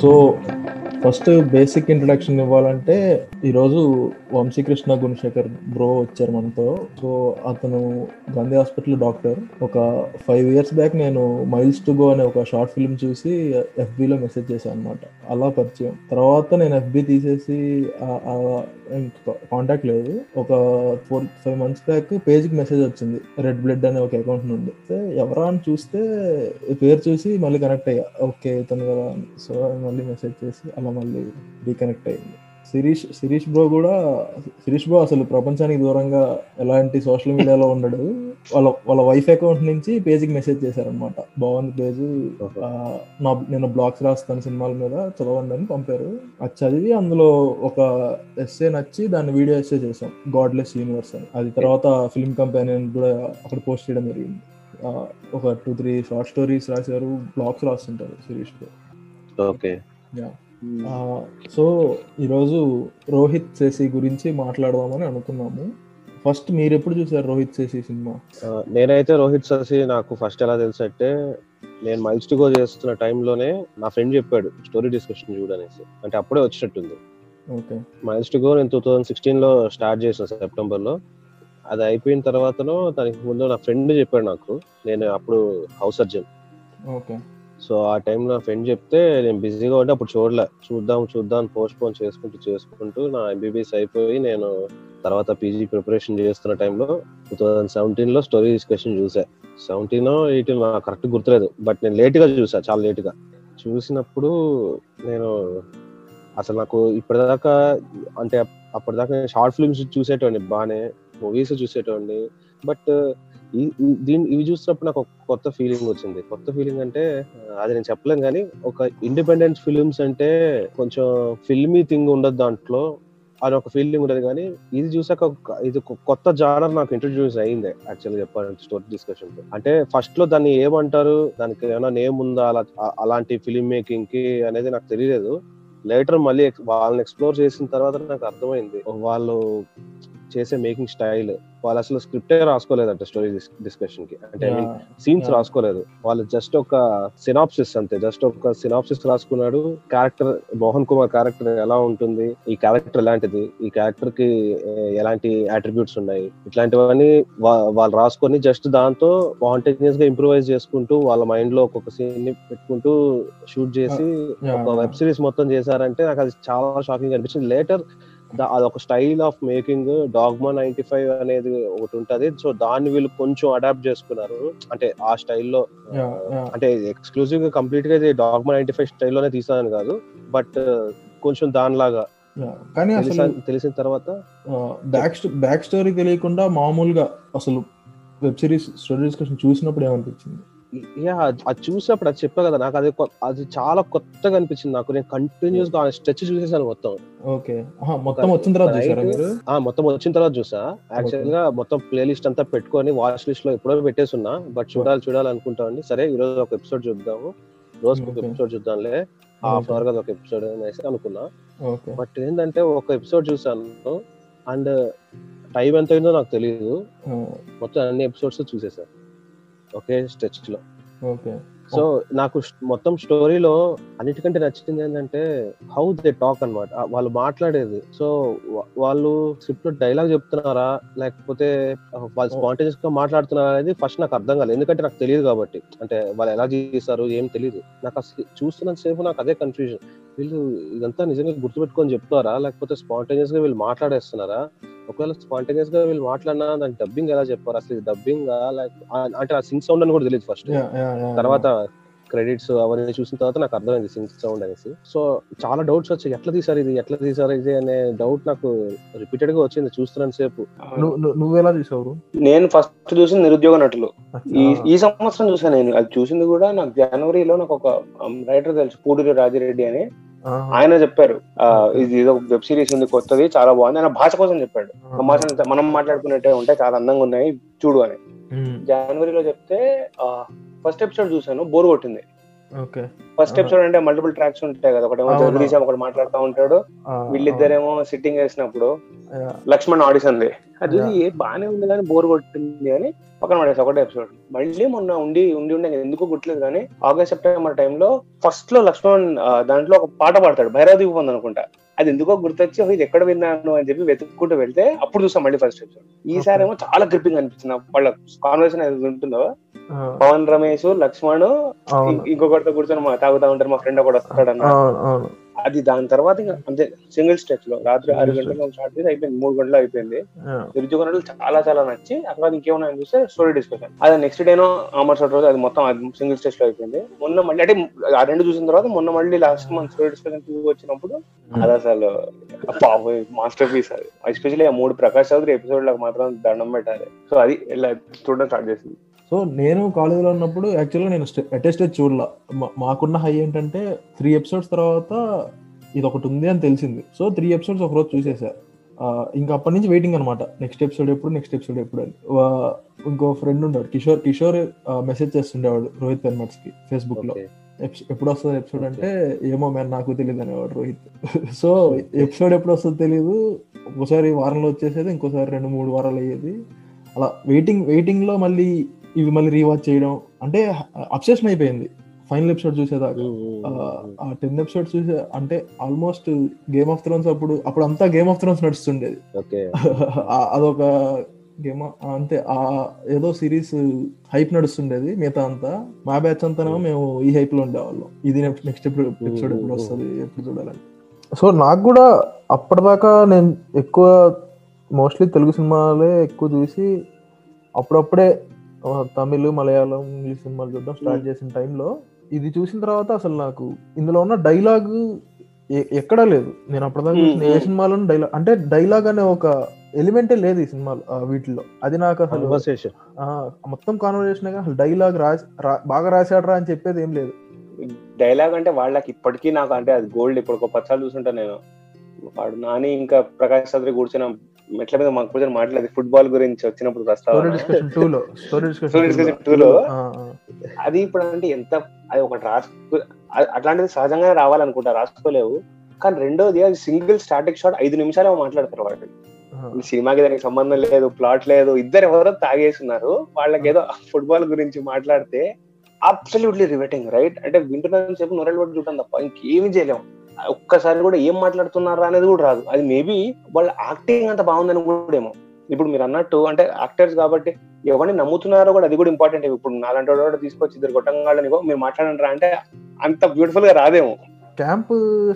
So first basic introduction ఇవ్వాలంటే ఈరోజు Vamsikrishna Gunasekhar bro వచ్చారు మనతో. సో అతను గాంధీ హాస్పిటల్ డాక్టర్. ఒక ఫైవ్ ఇయర్స్ బ్యాక్ నేను మైల్స్ టు గో అనే ఒక షార్ట్ ఫిల్మ్ చూసి ఎఫ్బిలో మెసేజ్ చేశాను అనమాట అలా పరిచయం. తర్వాత నేను ఎఫ్బి తీసేసి కాంటాక్ట్ లేదు. ఒక ఫోర్ ఫైవ్ మంత్స్ బ్యాక్ పేజ్కి మెసేజ్ వచ్చింది. రెడ్ బ్లడ్ అనే ఒక అకౌంట్ నుండి. ఎవరా అని చూస్తే పేరు చూసి మళ్ళీ కనెక్ట్ అయ్యా. ఓకే ఇతను కదా సో మళ్ళీ మెసేజ్ చేసి అలా మళ్ళీ రీకనెక్ట్ అయ్యింది శిరీష్ శిరీష్ బ్రో కూడా శిరీష్ బ్రో అసలు ప్రపంచానికి దూరంగా ఎలాంటి సోషల్ మీడియాలో ఉండడు. వాళ్ళ వాళ్ళ వైఫ్ అకౌంట్ నుంచి పేజీకి మెసేజ్ చేశారనమాట బాగుంది పేజ్ నా నేను బ్లాగ్స్ రాస్తాను సినిమాల మీద చదవండి అని పంపారు. అది చదివి అందులో ఒక ఎస్ఏ నచ్చి దాన్ని వీడియో ఎస్ఏ చేసాం గాడ్లెస్ యూనివర్స్ అని. అది తర్వాత ఫిల్మ్ కంపెనీ కూడా అక్కడ పోస్ట్ చేయడం జరిగింది. ఒక టూ త్రీ షార్ట్ స్టోరీస్ రాశారు blogs రాస్తుంటారు Shirish bro. Okay. Yeah. So ఈరోజు రోహిత్ శశి గురించి మాట్లాడదామని అనుకున్నాము. ఫస్ట్ మీరు ఎప్పుడు చూసారు రోహిత్ శశి సినిమా? నేనైతే రోహిత్ శశి నాకు ఫస్ట్ ఎలా తెలుసు అంటే నేను మైల్స్ టు గో చేస్తున్న టైంలోనే నా ఫ్రెండ్ చెప్పాడు స్టోరీ డిస్కషన్ చూడనేసి. అంటే అప్పుడే వచ్చినట్టుంది ఓకే. మైల్స్ టు గో నేను టూ థౌజండ్ సిక్స్టీన్లో స్టార్ట్ చేసిన సెప్టెంబర్లో అది అయిపోయిన తర్వాతనో దానికి ముందు నా ఫ్రెండ్ చెప్పాడు నాకు. నేను అప్పుడు హౌస్ సర్జన్. ఓకే. సో ఆ టైంలో ఫ్రెండ్ చెప్తే నేను బిజీగా ఉంటే అప్పుడు చూడలే. చూద్దాం చూద్దాం పోస్ట్ పోన్ చేసుకుంటూ చేసుకుంటూ నా ఎంబీబీఎస్ అయిపోయి నేను తర్వాత పీజీ ప్రిపరేషన్ చేస్తున్న టైంలో టూ థౌజండ్ సెవెంటీన్లో స్టోరీ డిస్కషన్ చూసా. సెవెంటీన్ ఎయిటీన్ నాకు కరెక్ట్ గుర్తులేదు. బట్ నేను లేట్గా చూసా చాలా లేట్గా చూసినప్పుడు నేను అసలు నాకు ఇప్పటిదాకా అంటే అప్పటిదాకా షార్ట్ ఫిల్మ్స్ చూసేటోండి బాగానే మూవీస్ చూసేటోండి బట్ దీని ఇవి చూసినప్పుడు నాకు ఒక కొత్త ఫీలింగ్ వచ్చింది. కొత్త ఫీలింగ్ అంటే అది నేను చెప్పలేం కానీ ఒక ఇండిపెండెంట్ ఫిల్మ్స్ అంటే కొంచెం ఫిల్మీ థింగ్ ఉండదు దాంట్లో. అని ఒక ఫీలింగ్ ఉండదు కానీ ఇది చూసాక ఇది కొత్త జానర్ నాకు ఇంట్రడ్యూస్ అయింది యాక్చువల్గా చెప్పాలంటే స్టోరీ డిస్కషన్ అంటే ఫస్ట్లో దాన్ని ఏమంటారు? దానికి ఏమైనా నేమ్ ఉందా? అలా అలాంటి ఫిల్మ్ మేకింగ్కి అనేది నాకు తెలియలేదు. లేటర్ మళ్ళీ వాళ్ళని ఎక్స్ప్లోర్ చేసిన తర్వాత నాకు అర్థమైంది. వాళ్ళు చేసే మేకింగ్ స్టైల్ వాళ్ళు అసలు స్క్రిప్టే రాసుకోలేదంట స్టోరీ డిస్కషన్కి అంటే సీన్స్ రాసుకోలేదు. వాళ్ళు జస్ట్ ఒక సినాప్సిస్ అంతే. జస్ట్ ఒక సినాప్సిస్ రాసుకున్నాడు. క్యారెక్టర్ మోహన్ కుమార్ క్యారెక్టర్ ఎలా ఉంటుంది? ఈ క్యారెక్టర్ ఎలాంటిది? ఈ క్యారెక్టర్కి ఎలాంటి అట్రిబ్యూట్స్ ఉన్నాయి? ఇట్లాంటివన్నీ వాళ్ళు రాసుకొని జస్ట్ దాంతో వాంటేజియస్గా ఇంప్రూవైజ్ చేసుకుంటూ వాళ్ళ మైండ్లో ఒక్కొక్క సీన్ని పెట్టుకుంటూ షూట్ చేసి ఒక వెబ్ సిరీస్ మొత్తం చేశారంటే నాకు అది చాలా షాకింగ్ అనిపించింది. లేటర్ అదొక style of making Dogma ninety five అనేది ఒకటి ఉంటది. సో దాన్ని వీళ్ళు కొంచెం అడాప్ట్ చేసుకున్నారు. అంటే ఆ స్టైల్లో అంటే ఎక్స్క్లూజివ్గా కంప్లీట్గా ఇది డాగ్మా నైన్టీ ఫైవ్ స్టైల్లోనే తీసాను కాదు. బట్ కొంచెం దానిలాగా కానీ అసలు తెలిసిన తర్వాత బ్యాక్ బ్యాక్ స్టోరీ తెలియకుండా మామూలుగా అసలు వెబ్ సిరీస్ స్టోరీ డిస్కషన్ చూసినప్పుడు ఏమనిపించింది? యా అది చూసినప్పుడు అది చెప్పా కదా నాకు అది అది చాలా కొత్తగా అనిపించింది నాకు. నేను కంటిన్యూస్గా స్ట్రెచ్ చూసేసాను మొత్తం. ఓకే. మొత్తం వచ్చిన తర్వాత మొత్తం వచ్చిన తర్వాత చూసా. యాక్చువల్గా మొత్తం ప్లే లిస్ట్ అంతా పెట్టుకొని వాచ్ లిస్ట్లో ఎప్పుడో పెట్టేసున్నా బట్ చూడాలి చూడాలి అనుకుంటామండి. సరే ఈ రోజు ఒక ఎపిసోడ్ చూద్దాము. రోజుకి ఒక ఎపిసోడ్ చూద్దాంలే. హాఫ్ అవర్ కదా ఒక ఎపిసోడ్ అనేసి అనుకున్నా. బట్ ఏంటంటే ఒక ఎపిసోడ్ చూసాను అండ్ టైం ఎంత అయిందో నాకు తెలియదు మొత్తం అన్ని ఎపిసోడ్స్ చూసేసాను ఒకే స్ట్రెచ్లో. ఓకే. సో నాకు మొత్తం స్టోరీలో అన్నిటికంటే నచ్చింది ఏంటంటే హౌ దే టాక్ అనమాట వాళ్ళు మాట్లాడేది. సో వాళ్ళు స్క్రిప్ట్లో డైలాగ్ చెప్తున్నారా లేకపోతే వాళ్ళు స్పాంటేనియస్గా మాట్లాడుతున్నారా అనేది ఫస్ట్ నాకు అర్థం కాలేదు. ఎందుకంటే నాకు తెలియదు కాబట్టి. అంటే వాళ్ళు ఎలా చేస్తారు ఏం తెలియదు నాకు అసలు చూస్తున్నంత సేపు నాకు అదే కన్ఫ్యూజన్ వీళ్ళు ఇదంతా నిజంగా గుర్తుపెట్టుకొని చెప్తున్నారా లేకపోతే స్పాంటేనియస్గా వీళ్ళు మాట్లాడేస్తున్నారా? ఒకవేళ స్పాంటేనియస్గా వీళ్ళు మాట్లాడినా దాని డబ్బింగ్ ఎలా చెప్పారు? అసలు ఇది డబ్బింగ్ అంటే ఆ సింగ్ సౌండ్ అని కూడా తెలియదు ఫస్ట్ తర్వాత క్రెడిట్స్ అవన్నీ చూసిన తర్వాత నాకు అర్థమైంది సింగ్ సౌండ్ అనేసి. సో చాలా డౌట్స్ వచ్చాయి. ఎట్లా తీసారు ఇది? ఎట్లా తీసారు ఇది అనే డౌట్ నాకు రిపీటెడ్గా వచ్చింది చూస్తున్నాను సేపు. నువ్వు ఎలా చూసావు నేను ఫస్ట్ చూసిన నిరుద్యోగ నటులు. ఈ ఈ సంవత్సరం చూసాను నేను. అది చూసింది కూడా నాకు జనవరిలో నాకు ఒక రైటర్ తెలుసు పూడూరి రాజిరెడ్డి అని. ఆయన చెప్పారు ఇది ఏదో వెబ్ సిరీస్ ఉంది కొత్తది చాలా బాగుంది ఆయన భాష కోసం చెప్పాడు. మనం మాట్లాడుకున్నట్టే ఉంటాయి చాలా అందంగా ఉన్నాయి చూడు అని. జనవరిలో చెప్తే ఫస్ట్ ఎపిసోడ్ చూసాను బోర్ కొట్టింది. ఫస్ట్ ఎపిసోడ్ అంటే మల్టిపుల్ ట్రాక్స్ ఉంటాయి కదా. ఒకటేమో అవును. జగదీశ్ ఒకటి మాట్లాడుతూ ఉంటాడు. వీళ్ళిద్దరేమో సిట్టింగ్ వేసినప్పుడు లక్ష్మణ్ ఆడిషన్ ది. అది బానే ఉంది కానీ బోర్ కొట్టింది అని పక్కన పడేసి ఒకటే ఎపిసోడ్ మళ్ళీ మొన్న ఉండి ఉండి ఉండి ఎందుకు గుర్తులేదు కానీ ఆగస్ట్ సెప్టెంబర్ టైంలో ఫస్ట్లో లక్ష్మణ్ దాంట్లో ఒక పాట పాడతాడు. భైరవ దీపం అనుకుంటా. అది ఎందుకో గుర్తొచ్చి "ఓ, ఇది ఎక్కడ విన్నాను? అని చెప్పి వెతుక్కుంటూ వెళ్తే అప్పుడు చూసాం మళ్ళీ ఫస్ట్ ఎపిసోడ్ ఈసారి ఏమో చాలా గ్రిప్పింగ్ అనిపించింది వాళ్ళ కాన్వర్సేషన్ ఏది ఉంటుందో పవన్ రమేష్ లక్ష్మణ్ ఇంకొకరితో కూర్చొని తాగుతా ఉంటారు మా ఫ్రెండ్ ఒకటి వస్తాడు అన్న అది దాని తర్వాత ఇంకా అంతే సింగిల్ స్ట్రెచ్లో రాత్రి ఆరు గంటలకు స్టార్ట్ చేసి అయిపోయింది మూడు గంటలు అయిపోయింది. నటులు చాలా చాలా నచ్చి అక్కడ ఇంకేమన్నా చూస్తే స్టోరీ డిస్కషన్ అది నెక్స్ట్ డేనో అమర్ రోజు అది మొత్తం సింగిల్ స్టేజ్లో అయిపోయింది. మొన్న మళ్ళీ అంటే ఆ రెండు చూసిన తర్వాత మొన్న మళ్ళీ లాస్ట్ మంత్ స్టోరీ డిస్కషన్ వచ్చినప్పుడు అది అసలు మాస్టర్ పీస్ అది. ఎస్పెషల్లీ ఆ మూడు ప్రకాష్ చౌదరి ఎపిసోడ్లకు మాత్రం దండం పెట్టాలి. సో అది ఇలా చూడడం స్టార్ట్ చేసింది. సో నేను కాలేజీలో ఉన్నప్పుడు యాక్చువల్గా నేను అటెస్టెడ్ చూడలా. మాకున్న హై ఏంటంటే త్రీ ఎపిసోడ్స్ తర్వాత ఇది ఒకటి ఉంది అని తెలిసింది. సో త్రీ ఎపిసోడ్స్ ఒకరోజు చూసేసా. ఇంకా అప్పటి నుంచి వెయిటింగ్ అనమాట నెక్స్ట్ ఎపిసోడ్ ఎప్పుడు నెక్స్ట్ ఎపిసోడ్ ఎప్పుడు అని. ఇంకో ఫ్రెండ్ ఉన్నాడు కిషోర్ కిషోర్ మెసేజ్ చేస్తుండేవాడు రోహిత్ పెన్మట్స్కి ఫేస్బుక్లో ఎప్పుడు వస్తుంది ఎపిసోడ్ అంటే ఏమో మ్యాన్ నాకు తెలియదు అనేవాడు రోహిత్. సో ఎపిసోడ్ ఎప్పుడు వస్తుందో తెలియదు ఒకసారి వారంలో వచ్చేసేది ఇంకోసారి రెండు మూడు వారాలు అయ్యేది. అలా వెయిటింగ్ వెయిటింగ్లో మళ్ళీ ఇవి మళ్ళీ రీవాచ్ చేయడం. అంటే అబ్సెషన్ అయిపోయింది. ఫైనల్ ఎపిసోడ్ చూసేదాకా. ఆ టెన్ ఎపిసోడ్ చూసే అంటే ఆల్మోస్ట్ గేమ్ ఆఫ్ థ్రోన్స్ అప్పుడు అప్పుడు అంతా గేమ్ ఆఫ్ థ్రోన్స్ నడుస్తుండేది. అదొక గేమ్ అంతే ఆ ఏదో సిరీస్ హైప్ నడుస్తుండేది మిగతా అంతా. మా బ్యాచ్ అంతానేమో మేము ఈ హైప్లో ఉండేవాళ్ళం. ఇది నెక్స్ట్ ఎపిసోడ్ ఎప్పుడు వస్తుంది ఎప్పుడు చూడాలని. సో నాకు కూడా అప్పటిదాకా నేను ఎక్కువ మోస్ట్లీ తెలుగు సినిమాలే ఎక్కువ చూసి అప్పుడప్పుడే తమిళ్ మలయాళం ఇంగ్లీష్ సినిమాలు చూడడం స్టార్ట్ చేసిన టైంలో ఇది చూసిన తర్వాత అసలు నాకు ఇందులో ఉన్న డైలాగ్ ఎక్కడా లేదు. నేను అప్పటిదాకా చూసిన ఏ. సినిమాలోనూ డైలాగ్ అంటే డైలాగ్ అనే ఒక ఎలిమెంటే లేదు ఈ సినిమాలో వీటిలో. అది నాకు అసలు కన్వర్సేషన్ మొత్తం కాన్వర్జేషన్ అసలు డైలాగ్ రాసి బాగా రాశాడరా అని చెప్పేది ఏం లేదు. డైలాగ్ అంటే వాళ్ళకి ఇప్పటికీ నాకు అంటే అది గోల్డ్ ఇప్పుడు ఒక పచ్చాలు చూసుంటా నేను. వాడు నాని ఇంకా ప్రకాష్ చౌదరి కూర్చున్న. మెట్ల మీద మాకు కూర్చొని మాట్లాడేది ఫుట్బాల్ గురించి వచ్చినప్పుడు ప్రస్తావన. టూ లో. అది ఇప్పుడు అంటే ఎంత అది ఒకటి రాసుకో అట్లాంటిది సహజంగానే రావాలనుకుంటా రాసుకోలేవు. కానీ రెండోది అది సింగిల్ స్టాటిక్ షాట్ ఐదు నిమిషాలు మాట్లాడతారు వాళ్ళు. సినిమాకి దానికి సంబంధం లేదు ప్లాట్ లేదు ఇద్దరు ఎవరో తాగేస్తున్నారు. వాళ్ళకి ఏదో ఫుట్బాల్ గురించి మాట్లాడితే అబ్సల్యూట్లీ రివేటింగ్ రైట్ అంటే వింటున్న చెప్పి నొరలు పడి చూడటం తప్ప ఇంకేమీ చేయలేము ఒక్కసారి కూడా ఏం మాట్లాడుతున్నారా అనేది కూడా రాదు. అది మేబీ వాళ్ళ యాక్టింగ్ అంత బాగుందని కూడా ఏమో. ఇప్పుడు మీరు అన్నట్టు అంటే యాక్టర్స్ కాబట్టి ఎవరిని నమ్ముతున్నారో కూడా అది కూడా ఇంపార్టెంట్. ఇప్పుడు నాలాంటి వాడు తీసుకొచ్చి ఇద్దరు కొట్టంగాళ్ళని మీరు మాట్లాడంటారా అంటే అంత బ్యూటిఫుల్గా రాదేమో. క్యాంప్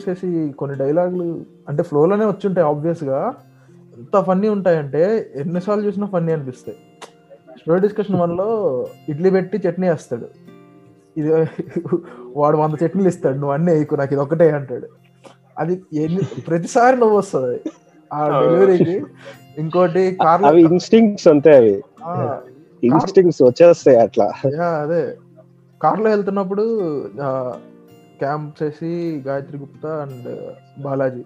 చేసి కొన్ని డైలాగులు అంటే ఫ్లోలోనే వచ్చుంటాయి ఆబ్వియస్గా ఎంత ఫన్నీ ఉంటాయంటే ఎన్నిసార్లు చూసినా ఫన్నీ అనిపిస్తాయి. స్టోరీ డిస్కషన్ వన్లో ఇడ్లీ పెట్టి చట్నీ వేస్తాడు. ఇది వాడు వంద చట్నీలు ఇస్తాడు నువ్వు అన్నీ వేయకు నాకు ఇది ఒకటే అంటాడు. అది ఎన్ని ప్రతిసారి నువ్వు వస్తుంది. ఆ డెలివరీకి ఇంకోటి కార్లో అవి ఇన్స్టింక్ట్స్ అంతే అవి. వచ్చేస్తాయి అట్లా. యా అదే. కార్లో వెళ్తున్నప్పుడు క్యాంప్ చేసి గాయత్రి గుప్తా అండ్ బాలాజీ.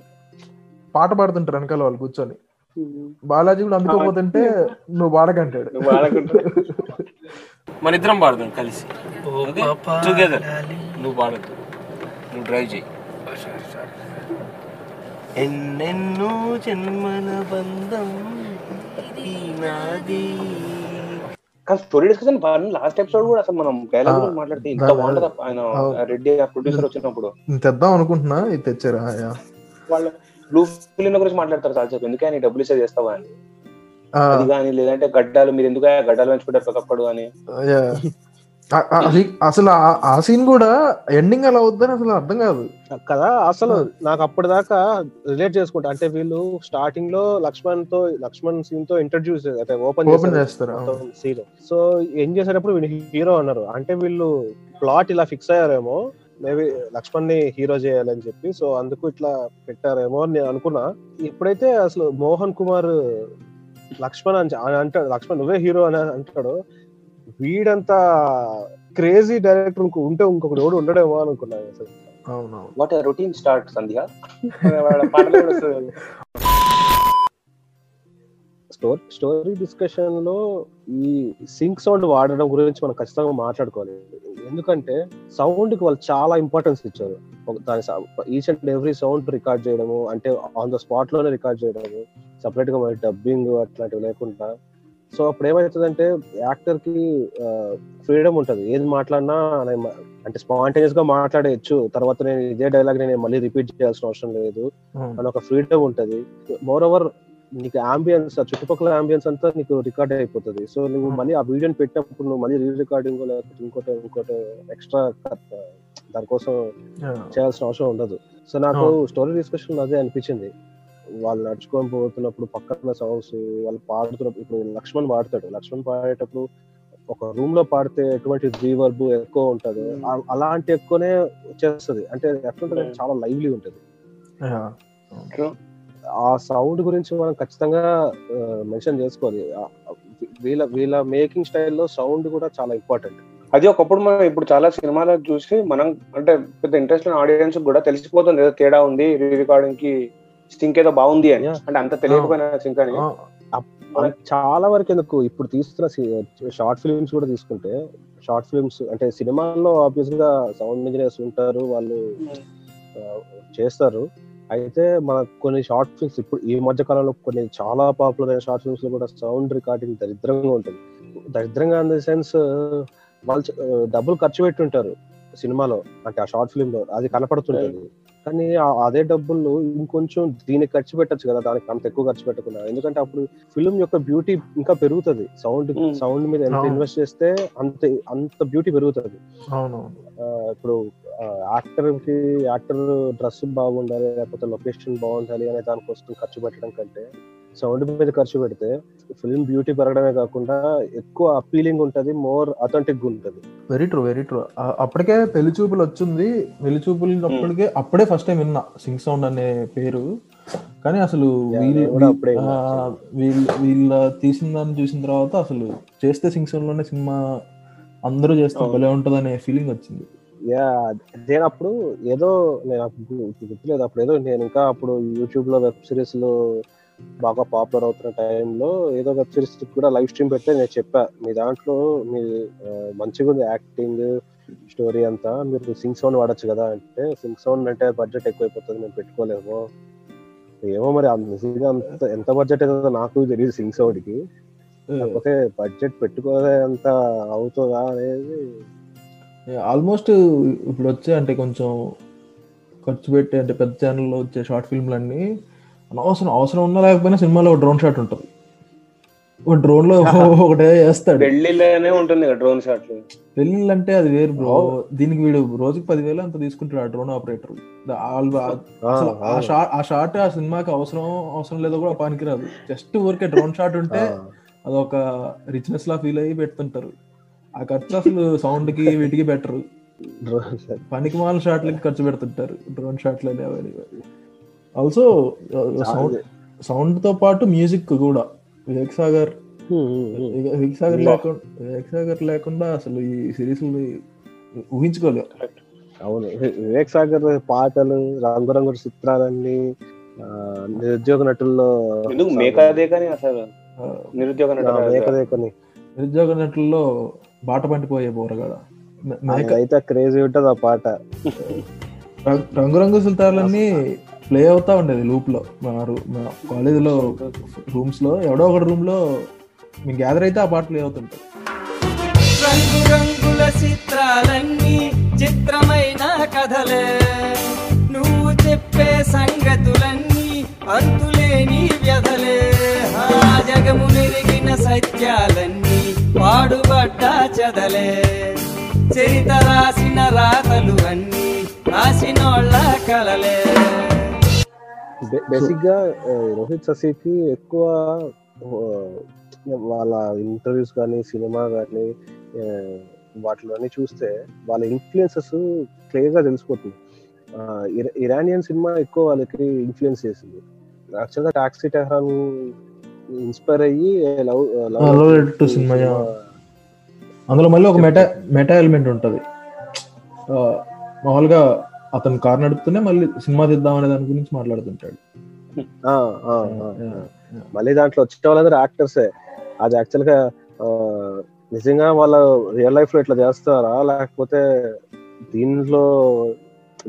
పాట పాడుతుంటారు వెనకాల వాళ్ళు కూర్చొని. బాలాజీ కూడా అందుకోపోతుంటే నువ్వు వాడకుండా మన ఇద్దరం పాడదాం కలిసి. టుగెదర్ నువ్వు పాడద్దు. నువ్వు డ్రైవ్ చేయి. ఎన్నెన్నో జన్మల బంధం కానీ స్టోరీ డిస్కషన్ లాస్ట్ ఎపిసోడ్ కూడా అసలు మనం డైలాగ్ ఆ, గురించి మాట్లాడితే ఇంత బాగుంటది? ఆయన. రెడ్డి ప్రొడ్యూసర్ వచ్చినప్పుడు. తెద్దాం అనుకుంటున్నా ఇది తెచ్చారా. వాళ్ళ బ్లూ ఫిలిం గురించి మాట్లాడతారు చాలా చెప్పి. ఎందుకే నీ డబ్బులు ఇస్తే చేస్తావా అని. ఆ, అది కానీ లేదంటే గడ్డాలు మీరు ఎందుకు గడ్డాలు పెంచుకుంటారు ప్రతి ఒక్కడు అని? అసలు ఆ- సీన్ కూడా ఎండింగ్ అలా వద్దని అసలు అర్థం కాదు. కదా అసలు నాకు అప్పటిదాకా రిలేట్ చేసుకుంటా. అంటే వీళ్ళు స్టార్టింగ్లో లక్ష్మణ్తో లక్ష్మణ్ సీన్తో ఇంట్రడ్యూస్ ఓపెన్ ఓపెన్ చేస్తారు. సీన్ సో ఏం చేసేటప్పుడు వీళ్ళు హీరో అన్నారు. అంటే వీళ్ళు ప్లాట్ ఇలా ఫిక్స్ అయ్యారేమో మేబీ లక్ష్మణ్ని హీరో చేయాలని చెప్పి. సో అందుకు ఇట్లా పెట్టారేమో అని నేను అనుకున్నా. ఇప్పుడైతే అసలు మోహన్ కుమార్ లక్ష్మణ్ అని అంటాడు. లక్ష్మణ్ నువ్వే హీరో అని అంటాడు. వీడంతా క్రేజీ డైరెక్టర్ ఉంటే ఇంకొకటి ఎవడు ఉండడేమో అనుకున్నాను అసలు. What routine start Sandhya. Story story డిస్కషన్లో ఈ సింక్ సౌండ్ వాడడం గురించి మనం ఖచ్చితంగా మాట్లాడుకోవాలి. ఎందుకంటే సౌండ్కి వాళ్ళు చాలా ఇంపార్టెన్స్ ఇచ్చారు. ఒక- దాని each and every sound record చేయడము అంటే ఆన్ ద స్పాట్లోనే రికార్డ్ చేయడము సపరేట్గా మరి డబ్బింగ్ అట్లాంటివి లేకుండా. సో అప్పుడు ఏమవుతుందంటే యాక్టర్కి ఫ్రీడమ్ ఉంటది. ఏది మాట్లాడినా అంటే స్పాంటేనియస్గా మాట్లాడేయచ్చు. తర్వాత నేను ఇదే డైలాగ్ నేను మళ్ళీ రిపీట్ చేయాల్సిన అవసరం లేదు. అని ఒక ఫ్రీడమ్ ఉంటది. మోర్ ఓవర్ నీకు అంబియన్స్ ఆ చుట్టుపక్కల అంబియన్స్ అంతా నీకు రికార్డ్ అయిపోతుంది. సో నువ్వు. మళ్ళీ ఆ వీడియోని పెట్టినప్పుడు నువ్వు మళ్ళీ రీ రికార్డింగ్ లేకపోతే ఇంకోటి ఇంకోటి ఎక్స్ట్రా దానికోసం చేయాల్సిన అవసరం ఉండదు. సో నాకు. స్టోరీ డిస్కషన్ అదే అనిపించింది. వాళ్ళు నడుచుకొని పోతున్నప్పుడు పక్కన సాంగ్స్ వాళ్ళు పాడుతున్నప్పుడు ఇప్పుడు లక్ష్మణ్ పాడతాడు. లక్ష్మణ్ పాడేటప్పుడు ఒక రూమ్లో పాడితే ఎటువంటి రీవర్బ్ ఎక్కువ ఉంటది? Hmm. అలాంటి ఎక్కువనే వచ్చేస్తుంది. అంటే ఎట్లుంటది Hmm. చాలా లైవ్లీ ఉంటది. ఆ సౌండ్ గురించి మనం ఖచ్చితంగా మెన్షన్ చేసుకోవాలి. వీళ్ళ వీళ్ళ మేకింగ్ స్టైల్లో సౌండ్ కూడా చాలా ఇంపార్టెంట్ అది ఒకప్పుడు మనం ఇప్పుడు చాలా సినిమాలు చూసి మనం అంటే పెద్ద ఇంట్రెస్ట్ ఆడియన్స్ కూడా తెలిసిపోతుంది. ఏదో తేడా ఉంది రీ రికార్డింగ్కి సింక్ ఏదో బాగుంది అని. అంటే అంత తెలియకపోయినా సింక్ అని. ఆ, మనకి చాలా వరకు ఎందుకు ఇప్పుడు తీస్తున్న షార్ట్ ఫిల్మ్స్ కూడా తీసుకుంటే షార్ట్ ఫిల్మ్స్ అంటే సినిమాల్లో ఆబ్వియస్గా సౌండ్ ఇంజనీర్స్ ఉంటారు వాళ్ళు ఆ, చేస్తారు. అయితే మన కొన్ని షార్ట్ ఫిల్మ్స్ ఇప్పుడు ఈ మధ్య కాలంలో కొన్ని చాలా పాపులర్ అయిన షార్ట్ ఫిల్మ్స్లో కూడా సౌండ్ రికార్డింగ్ దరిద్రంగా ఉంటుంది. దరిద్రంగా ఇన్ ద సెన్స్ వాళ్ళు డబ్బులు ఖర్చు పెట్టి ఉంటారు సినిమాలో. అంటే ఆ షార్ట్ ఫిల్మ్లో అది కనపడుతుంటుంది. కానీ అదే డబ్బులు ఇంకొంచెం దీనికి ఖర్చు పెట్టచ్చు కదా దానికి అంత ఎక్కువ ఖర్చు పెట్టకుండా ఎందుకంటే అప్పుడు ఫిల్మ్ యొక్క బ్యూటీ ఇంకా పెరుగుతుంది సౌండ్. సౌండ్ మీద ఎంత. ఇన్వెస్ట్ చేస్తే అంత అంత బ్యూటీ పెరుగుతుంది ఇప్పుడు యాక్టర్కి యాక్టర్ డ్రెస్ బాగుండాలి లేకపోతే లొకేషన్ బాగుండాలి అనే దానికోసం ఖర్చు పెట్టడం కంటే సౌండ్ మీద ఖర్చు పెడితే ఫిల్మ్ బ్యూటీ పెరగడమే కాకుండా ఎక్కువ అపీలింగ్ ఉంటది మోర్ అథెంటిక్ ఉంటది. Very true very true. అప్పటికే పెళ్ళి చూపులు వచ్చింది. పెళ్ళి చూపులు అప్పటికే అప్పుడే ఫస్ట్ టైం విన్నా సింగ్ సౌండ్ అనే పేరు. కానీ అసలు. వీళ్ళ వీళ్ళ తీసిన దాన్ని చూసిన తర్వాత అసలు చేస్తే సింగ్ సౌండ్లోనే సినిమా అందరూ చేస్తే. భలే ఉంటది అనే ఫీలింగ్ వచ్చింది. యా నేను అప్పుడు ఏదో నేను గుర్తులేదు. అప్పుడు ఏదో నేను ఇంకా అప్పుడు యూట్యూబ్లో వెబ్ సిరీస్లో బాగా పాపులర్ అవుతున్న టైంలో ఏదో వెబ్ సిరీస్ కూడా లైవ్ స్ట్రీమ్ పెడితే నేను చెప్పా. మీ దాంట్లో మీ మంచిగా ఉంది యాక్టింగ్ స్టోరీ అంతా. మీరు సింగ్ సౌండ్ వాడచ్చు కదా అంటే సింగ్ సౌండ్ అంటే బడ్జెట్ ఎక్కువైపోతుంది మేము పెట్టుకోలేము. ఏమో మరి అంత నిజంగా అంత ఎంత బడ్జెట్ అవుతుందో నాకు తెలియదు సింగ్ సౌండ్కి. కాకపోతే బడ్జెట్ పెట్టుకోలే అంత అవుతుందా అనేది ఆల్మోస్ట్ ఇప్పుడు వచ్చే అంటే కొంచెం ఖర్చు పెట్టి అంటే పెద్ద ఛానల్లో వచ్చే షార్ట్ ఫిల్మ్లు అన్ని అనవసరం అవసరం ఉన్నా లేకపోయినా సినిమాలో డ్రోన్ షాట్ ఉంటుంది. ఒక డ్రోన్లో ఒకటే వేస్తాడు పెళ్ళిలోనే ఉంటుంది డ్రోన్ షాట్లు పెళ్ళిళ్ళు అంటే అది వేరు బ్రో దీనికి వీడు రోజుకి పదివేలు అంత తీసుకుంటాడు ఆ డ్రోన్ ఆపరేటర్ అసలు ఆ షాట్ ఆ సినిమాకి అవసరం అవసరం లేదో కూడా పనికిరాదు జస్ట్ ఊరికే డ్రోన్ షాట్ ఉంటే అదొక రిచ్నెస్ లా ఫీల్ అయ్యి పెడుతుంటారు. ఆ ఖర్చు అసలు సౌండ్కి వీటికి బెటర్ పనికి మాల షాట్లకి ఖర్చు పెడుతుంటారు. డ్రోన్ షాట్లు అనేవి ఆల్సో సౌండ్ సౌండ్తో పాటు మ్యూజిక్ కూడా. వివేక్ సాగర్ వివేక్ సాగర్ లేకుండా వివేక్ సాగర్ లేకుండా అసలు ఈ సిరీస్ ఊహించుకోలేవు అవును. వివేక్ సాగర్ పాటలు రంగురంగుల చిత్రాలన్నీ నిరుద్యోగ నటుల్లో ఎందుకు మేకదే కానీ అసలు నిరుద్యోగ నిరుద్యోగ నటుల్లో బాట పండిపోయే మేక అయితే క్రేజీ ఉంటది ఆ పాట. రంగు- రంగురంగు సుల్తాలన్నీ ప్లే అవుతా ఉండేది లూప్లో మా రూ- మా కాలేజ్లో రూమ్స్లో ఎవడో ఒక రూమ్లో మేము గ్యాదర్ అయితే ఆ పాట ప్లే అవుతుంటాయి రంగురంగుల చిత్రాలన్నీ చిత్రమైన కథలే. నువ్వు చెప్పే సంగతులన్నీ అంతులేని వ్యధలే. జగము నిరిగిన సత్యాలన్నీ పాడుబడ్డ చదలే. చరిత రాసిన రాతలు అన్నీ రాసినోళ్ళ కలలే. బేసిక్గా రోహిత్ శశికి ఎక్కువ వాళ్ళ ఇంటర్వ్యూస్ కానీ సినిమా కానీ వాటిలోని చూస్తే వాళ్ళ ఇన్ఫ్లుయెన్సెస్ క్లియర్గా తెలిసిపోతుంది ఇరానియన్ సినిమా ఎక్కువ వాళ్ళకి ఇన్ఫ్లుయెన్స్ చేసింది. యాక్చువల్గా టాక్సీ టెహరాన్ ఇన్స్పైర్ అయ్యి లవ్ Cinema, yeah. అందులో మళ్ళీ ఒక మెటా మెటా ఎలిమెంట్ ఉంటది. మామూలుగా అతను కార్ నడుపుతూనే మళ్ళీ సినిమా తీద్దాం అనే దాని గురించి మాట్లాడుతుంటాడు. మళ్ళీ దాంట్లో వచ్చే వాళ్ళందరూ యాక్టర్సే అది యాక్చువల్గా నిజంగా వాళ్ళ రియల్ లైఫ్లో ఇట్లా చేస్తారా? లేకపోతే దీంట్లో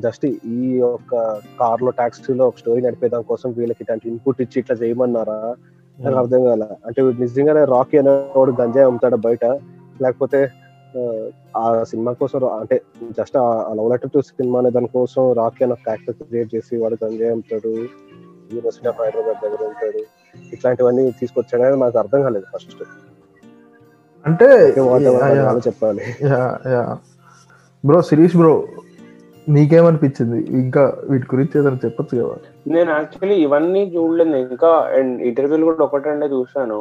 జస్ట్ ఈ యొక్క కార్లో టాక్సీలో ఒక స్టోరీ నడిపే దాని కోసం వీళ్ళకి ఇట్లాంటి ఇన్పుట్ ఇచ్చి ఇట్లా చేయమన్నారా? నాకు అర్థం కాల. అంటే వీడు నిజంగానే రాకీ అనేవాడు గంజాయి అమ్ముతాడా బయట. లేకపోతే ఆ, సినిమా కోసం అంటే జస్ట్ ఆ లవ్ లెటర్ టు సినిమా అనే దానికోసం రాకీ అనే క్యారెక్టర్ క్రియేట్ చేసి వాడు గంజాయి అమ్ముతాడు. యూనివర్సిటీ ఆఫ్ హైదరాబాద్ దగ్గర ఉంటాడు. ఇట్లాంటివన్నీ తీసుకొచ్చాడని నాకు అర్థం కాలేదు ఫస్ట్ అంటే చెప్పాలి. బ్రో శిరీష్ బ్రో నీకేమనిపించింది? ఇంకా వీటి గురించి ఏదైనా చెప్పొచ్చు కదా? నేను యాక్చువల్లీ ఇవన్నీ చూడలేదు. ఇంకా అండ్ ఇంటర్వ్యూలు కూడా ఒకటి రెండే చూసాను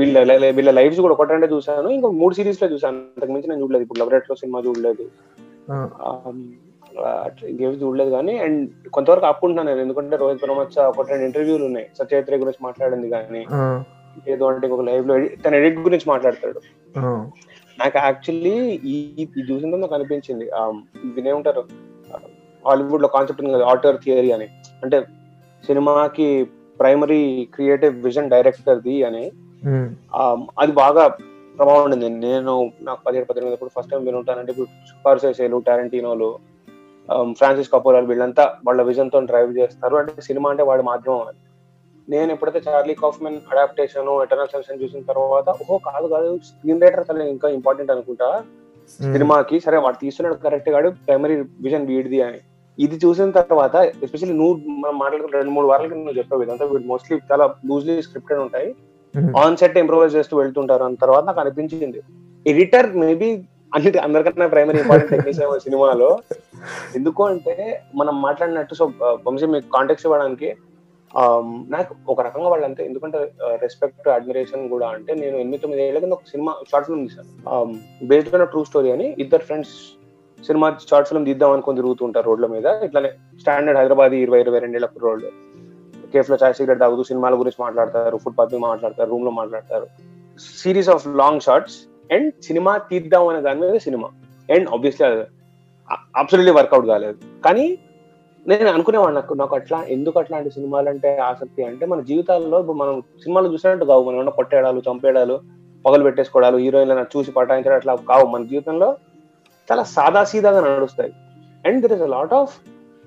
వీళ్ళ లైవ్స్ కూడా ఒకటి రెండే చూసాను ఇంకా మూడు సిరీస్లో చూసాను అంతకు మించి నేను చూడలేదు. ఇప్పుడు లవ్లో సినిమా చూడలేదు. ఇంకేవి చూడలేదు కానీ అండ్ కొంతవరకు ఆపుకుంటున్నాను నేను. ఎందుకంటే రోహిత్ ప్రమచ్చ ఒకటి రెండు ఇంటర్వ్యూలు ఉన్నాయి. సత్యత్రే గురించి మాట్లాడింది కానీ ఏదో అంటే ఒక లైవ్లో తన ఎడిట్ గురించి మాట్లాడతాడు. నాకు యాక్చువల్లీ ఈ చూసిన నాకు అనిపించింది. దీని ఏమంటారు హాలీవుడ్లో కాన్సెప్ట్ ఉంది కదా ఆటర్ థియరీ అని. అంటే సినిమాకి ప్రైమరీ క్రియేటివ్ విజన్ డైరెక్టర్ ది అని um, అది బాగా ప్రభావం ఉండింది. నేను నాకు పదిహేడు పద్దెనిమిది ఫస్ట్ టైం వినుంటానంటే ఇప్పుడు స్కార్సెసేలు టారెంటీనోలు ఫ్రాన్సిస్ కపూరాలు వీళ్ళంతా వాళ్ళ విజన్తో డ్రైవ్ చేస్తారు. అంటే సినిమా అంటే వాడి మాధ్యమం అని నేను ఎప్పుడైతే Charlie Kaufman adaptation eternal sunshine చూసిన తర్వాత ఓహో కాదు కాదు స్క్రీన్ రైటర్ అసలు ఇంకా ఇంపార్టెంట్ అనుకుంటా. ఉమ్, సినిమాకి సరే వాడు తీస్తున్నాడు కరెక్ట్ గాడు ప్రైమరీ విజన్ వీడిది అని. ఇది చూసిన తర్వాత ఎస్పెషల్లీ నువ్వు మనం మాట్లాడుకున్న రెండు మూడు వారాలకి నువ్వు చెప్పావు ఇదంతా వీడు మోస్ట్లీ చాలా లూజ్లీ స్క్రిప్టెడ్ ఉంటాయి. ఆన్ సెట్ ఇంప్రూవైజ్ చేస్తూ వెళ్తుంటారు అన్న తర్వాత నాకు అనిపించింది. ఎడిటర్ మేబీ అన్నిటి అందరికన్నా ప్రైమరీ ఇంపార్టెంట్ టెక్నీషియన్ సినిమాలో. ఎందుకు అంటే మనం మాట్లాడినట్టు సో వంశీ మీకు కాంటాక్ట్స్ ఇవ్వడానికి ఆమ్, నాకు ఒక రకంగా వాళ్ళంతే ఎందుకంటే రెస్పెక్ట్ అడ్మిరేషన్ కూడా అంటే నేను ఎనిమిది తొమ్మిది ఏళ్ళ కింద ఒక సినిమా షార్ట్ ఫిల్మ్ తీసాను బేస్డ్ ఆన్ ట్రూ స్టోరీ అని ఇద్దరు ఫ్రెండ్స్ సినిమా షార్ట్ ఫిల్మ్ తీద్దాం అనుకుని తిరుగుతుంటారు రోడ్ల మీద. ఇట్లానే స్టాండర్డ్ హైదరాబాద్ ఇరవై ఇరవై రెండేళ్ళ రోడ్లు. కేఫ్లో చాయ్ సిగరెట్ తాగుతూ సినిమాల గురించి మాట్లాడతారు ఫుట్పాత్ మీద మాట్లాడతారు రూమ్లో మాట్లాడతారు. Series of long shorts and cinema తీద్దాం అనే దాని మీద cinema. And obviously absolutely work out కాలేదు. కానీ నేను అనుకునేవాడు నాకు నాకు అట్లా ఎందుకు అట్లాంటి సినిమాలు అంటే ఆసక్తి అంటే మన జీవితాల్లో మనం సినిమాలు చూసినట్టు కావు. మనం కొట్టేయడాలు చంపేయడాలు పగలు పెట్టేసుకోవడాలు హీరోయిన్లను చూసి పటాయించడం అట్లా కావు. మన జీవితంలో చాలా సాదాసీదాగా నడుస్తాయి. And there is a lot of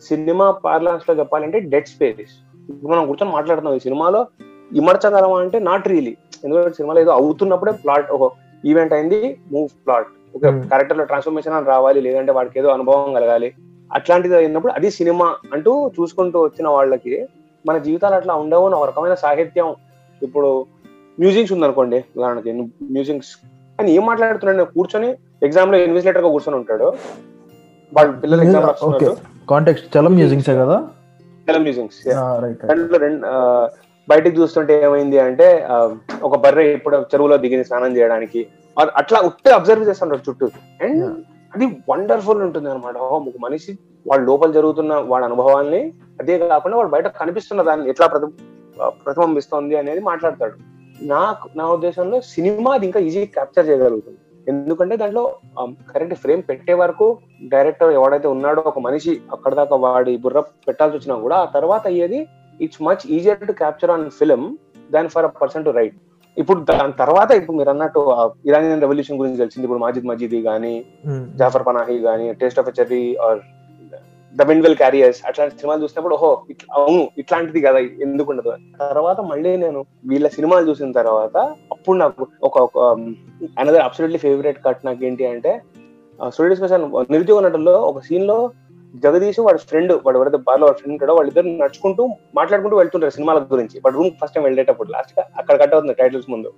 cinema పార్లాన్స్లో చెప్పాలంటే డెడ్ స్పేస్ ఇప్పుడు మనం కూర్చొని మాట్లాడుతున్నాం ఈ సినిమాలో ఇమర్చగలం అంటే నాట్ రియలీ ఎందుకంటే సినిమాలో ఏదో అవుతున్నప్పుడే ప్లాట్ ఒక ఈవెంట్ అయింది మూవ్ ప్లాట్ ఒక. క్యారెక్టర్లో ట్రాన్స్ఫర్మేషన్ అని రావాలి లేదంటే వాడికి ఏదో అనుభవం కలగాలి. అట్లాంటిది అయినప్పుడు అది సినిమా అంటూ చూసుకుంటూ వచ్చిన వాళ్ళకి మన జీవితాలు అట్లా ఉండవు అని ఒక రకమైన సాహిత్యం. ఇప్పుడు మ్యూజిక్స్ ఉందనుకోండి ఉదాహరణకి మ్యూజిక్స్ అని ఏం మాట్లాడుతున్నాడు? నేను కూర్చొని ఎగ్జామ్లో ఇన్విజిలేటర్గా కూర్చొని ఉంటాడు. వాళ్ళ పిల్లలు ఎగ్జామ్ రాస్తున్నారు కాంటెక్స్ట్ చలం మ్యూజిక్సే కదా? మ్యూజిక్స్ రైట్ దాంట్లో రెండు బయటికి చూస్తుంటే ఏమైంది అంటే ఒక బర్రె ఇప్పుడు చెరువులో దిగింది స్నానం చేయడానికి. అట్లా ఉట్టే అబ్జర్వ్ చేస్తుంటారు చుట్టూ. అండ్. అది వండర్ఫుల్ ఉంటుంది అనమాట ఒక మనిషి వాడు లోపల జరుగుతున్న వాడి అనుభవాల్ని అదే కాకుండా వాడు బయట కనిపిస్తున్న దాన్ని ఎట్లా ప్రతి ప్రతిబింబిస్తోంది అనేది మాట్లాడతాడు. నాకు నా ఉద్దేశంలో సినిమా అది ఇంకా ఈజీ క్యాప్చర్ చేయగలుగుతుంది. ఎందుకంటే దాంట్లో కరెక్ట్ ఫ్రేమ్ పెట్టే వరకు డైరెక్టర్ ఎవడైతే ఉన్నాడో ఒక మనిషి అక్కడ దాకా వాడి బుర్ర పెట్టాల్సి వచ్చినా కూడా ఆ తర్వాత అయ్యేది it's much easier to capture on film than for a person to write ఇప్పుడు దాని తర్వాత ఇప్పుడు మీరు అన్నట్టు ఇరానియన్ రెవల్యూషన్ గురించి తెలిసింది. ఇప్పుడు మాజిద్ మజీదీ గానీ జాఫర్ పనాహి గానీ taste of cherry or the wind will carry us అట్లాంటి సినిమాలు చూసినప్పుడు ఓహో ఇట్లా అవును ఇట్లాంటిది కదా ఎందుకు ఉండదు? తర్వాత మళ్ళీ నేను వీళ్ళ సినిమాలు చూసిన తర్వాత అప్పుడు నాకు ఒక అనదర్ అబ్సల్యూట్లీ ఫేవరెట్ కట్ నాకు ఏంటి అంటే స్టూడెంట్ స్పెషల్ నిరుద్యోగ నటుల్లో ఒక సీన్లో జగదీష్ వాడి ఫ్రెండ్ వాడు ఎవరైతే బార్లో వాడి ఫ్రెండ్ ఉంటాడో వాళ్ళిద్దరు నడుచుకుంటూ మాట్లాడుకుంటూ వెళ్తుంటారు సినిమాల గురించి. వాడు రూమ్ ఫస్ట్ టైం వెళ్ళేటప్పుడు లాస్ట్గా అక్కడ కట్ అవుతుంది టైటిల్స్ ముందు.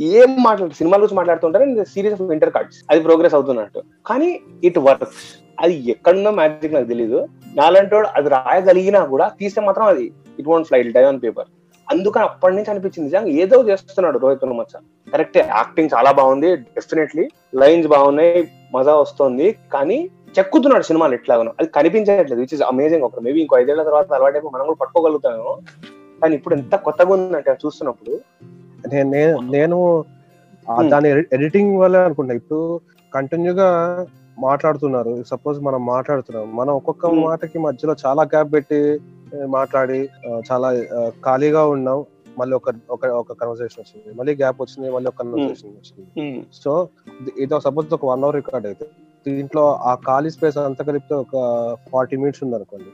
ఏం మాట్లాడు సినిమా గురించి మాట్లాడుతుంటారు సిరీస్ ఆఫ్ ఇంటర్ కార్డ్స్ అది ప్రోగ్రెస్ అవుతున్నట్టు. కానీ ఇట్ వర్క్స్ అది ఎక్కడుందో మ్యాజిక్ నాకు తెలియదు నాలంటోడు అది రాయగలిగినా కూడా తీస్తే మాత్రం అది it won't flight die on paper అందుకని అప్పటి నుంచి అనిపించింది నిజంగా ఏదో చేస్తున్నాడు రోహిత్ మచ్చ. కరెక్ట్ యాక్టింగ్ చాలా బాగుంది డెఫినెట్లీ లైన్స్ బాగున్నాయి మజా వస్తుంది కానీ చెక్కుతున్నాడు సినిమాలు ఎట్లాగనో. అది కనిపించట్లేదు విచ్ ఇస్ అమేజింగ్ ఒక మేబీ ఇంకో ఐదేళ్ళ తర్వాత అలవాటు మనం కూడా పట్టుకోగలుగుతాము కానీ ఇప్పుడు ఎంత కొత్తగా ఉందంటే చూస్తున్నప్పుడు నేను. దాని ఎడిటింగ్ వల్ల అనుకుంటా. ఇప్పుడు కంటిన్యూగా మాట్లాడుతున్నారు. సపోజ్ మనం మాట్లాడుతున్నాం. మనం ఒక్కొక్క. మాటకి మధ్యలో చాలా గ్యాప్ పెట్టి మాట్లాడి చాలా ఖాళీగా ఉన్నాం. మళ్ళీ ఒక ఒక ఒక కన్వర్సేషన్ వచ్చింది. మళ్ళీ గ్యాప్ వచ్చింది. మళ్ళీ ఒక కన్వర్సేషన్ వచ్చింది. సో ఇది సపోజ్ ఒక వన్ అవర్ రికార్డ్ అయితే దీంట్లో ఆ ఖాళీ స్పేస్ అంతా కలిపితే ఒక ఫార్టీ మినిట్స్ ఉంది అనుకోండి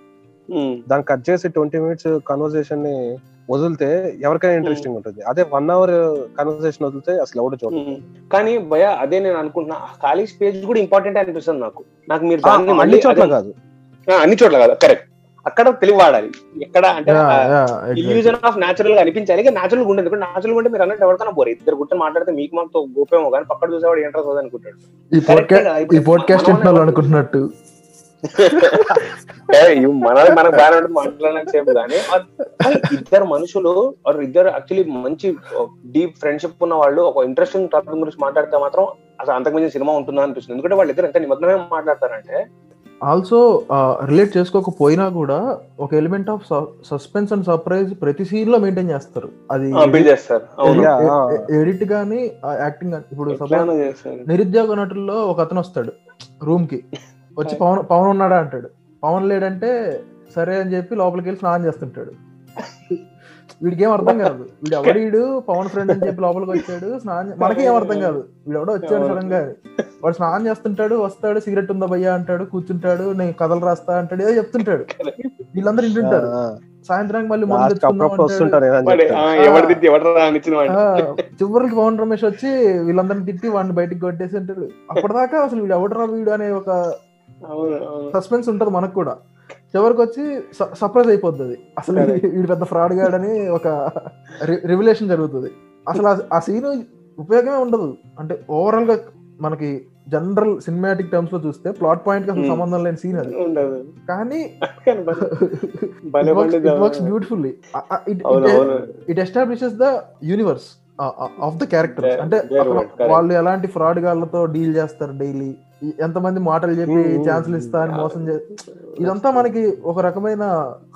దాన్ని కట్ చేసి ట్వంటీ మినిట్స్ కన్వర్సేషన్ని వదిలితే ఎవరికైనా ఇంట్రెస్టింగ్ ఉంటుంది. అదే వన్ అవర్ కన్వర్సేషన్ వదిలితే అసలు ఎవడు చూడండి. ఉమ్. కానీ భయ అదే నేను అనుకుంటున్నా ఆ ఖాళీ స్పేస్ కూడా ఇంపార్టెంట్ అనిపిస్తుంది నాకు. నాకు మీరు అన్ని మళ్ళీ చోట్ల కాదు. అన్ని చోట్ల కాదు కరెక్ట్ అక్కడ తెలివి వాడాలి. ఎక్కడ అంటే. ఇల్యూజన్ ఆఫ్ న్యాచురల్గా అనిపించాలి. న్యాచురల్ ఉండదు. ఎందుకంటే న్యాచురల్ ఉంటే మీరు అన్నట్టు ఎవరికైనా బోర్. ఇద్దరు గుట్టని మాట్లాడితే మీకు మాకు గోపేమో కానీ పక్కన చూసేవాడు ఏంట్రా సోది అనుకుంటాడు. ఈ Correct పోడ్కాస్ట్గా ఇప్పుడు అనుకుంటున్నట్టు. మనది మనకు బాగానే ఉంటుంది మాట్లాడడానికి సేపు కానీ ఇద్దరు మనుషులు ఇద్దరు యాక్చువల్లీ మంచి డీప్ ఫ్రెండ్షిప్ ఉన్న వాళ్ళు ఒక ఇంట్రెస్టింగ్ టాపిక్ గురించి మాట్లాడితే మాత్రం అసలు అంతకుమించి సినిమా ఉంటుందా అనిపిస్తుంది. ఎందుకంటే వాళ్ళు ఇద్దరు ఎంత నిమగ్నమే మాట్లాడతారంటే ఆల్సో రిలేట్ చేసుకోకపోయినా కూడా ఒక element of suspense and surprise ప్రతి సీన్లో మెయింటైన్ చేస్తారు. అది బిల్డ్ చేస్తారు. అవును. Yeah. ఎడిట్ గానీ యాక్టింగ్ గానీ ఇప్పుడు నిరుద్యోగ నటుల్లో ఒక అతను వస్తాడు రూమ్కి. వచ్చి పవన్ పవన్ ఉన్నాడా అంటాడు. పవన్ లేడంటే సరే అని చెప్పి లోపలికి వెళ్ళి స్నానం చేస్తుంటాడు. వీడికి ఏం అర్థం కాదు. వీడు ఎవడీడు పవన్ ఫ్రెండ్ అని చెప్పి లోపలికి వచ్చాడు స్నానం మనకి ఏం అర్థం కాదు. వీడు ఎవడో వచ్చాడు సడన్గా వాడు స్నానం చేస్తుంటాడు వస్తాడు సిగరెట్ ఉందా భయ్యా అంటాడు కూర్చుంటాడు నేను కథలు రాస్తా అంటాడు ఏదో చెప్తుంటాడు. వీళ్ళందరూ ఇంటుంటారు సాయంత్రానికి మళ్ళీ చివరికి పవన్ రమేష్ వచ్చి వీళ్ళందరిని తిట్టి వాడిని బయటికి కొట్టేసి ఉంటాడు అప్పటిదాకా అసలు వీడు ఎవడరా వీడు అనే ఒక సస్పెన్స్ ఉంటది మనకు కూడా. చివరికి వచ్చి సర్ప్రైజ్ అయిపోతుంది అసలు. వీడు పెద్ద ఫ్రాడ్ గాడని ఒక రివిలేషన్ జరుగుతుంది. అసలు ఆ- సీన్ ఉపయోగమే ఉండదు. అంటే ఓవరాల్గా మనకి జనరల్ సినిమాటిక్ టర్మ్స్లో చూస్తే ప్లాట్ పాయింట్ అసలు. సంబంధం లేని సీన్ అది. కానీ. Works beautifully it establishes the universe of the characters Their- అంటే. వాళ్ళు ఎలాంటి ఫ్రాడ్ గాళ్ళతో డీల్ చేస్తారు డైలీ ఎంతమంది మాటలు చెప్పి ఛాన్సులు ఇస్తా అని మోసం చే ఇదంతా మనకి ఒక రకమైన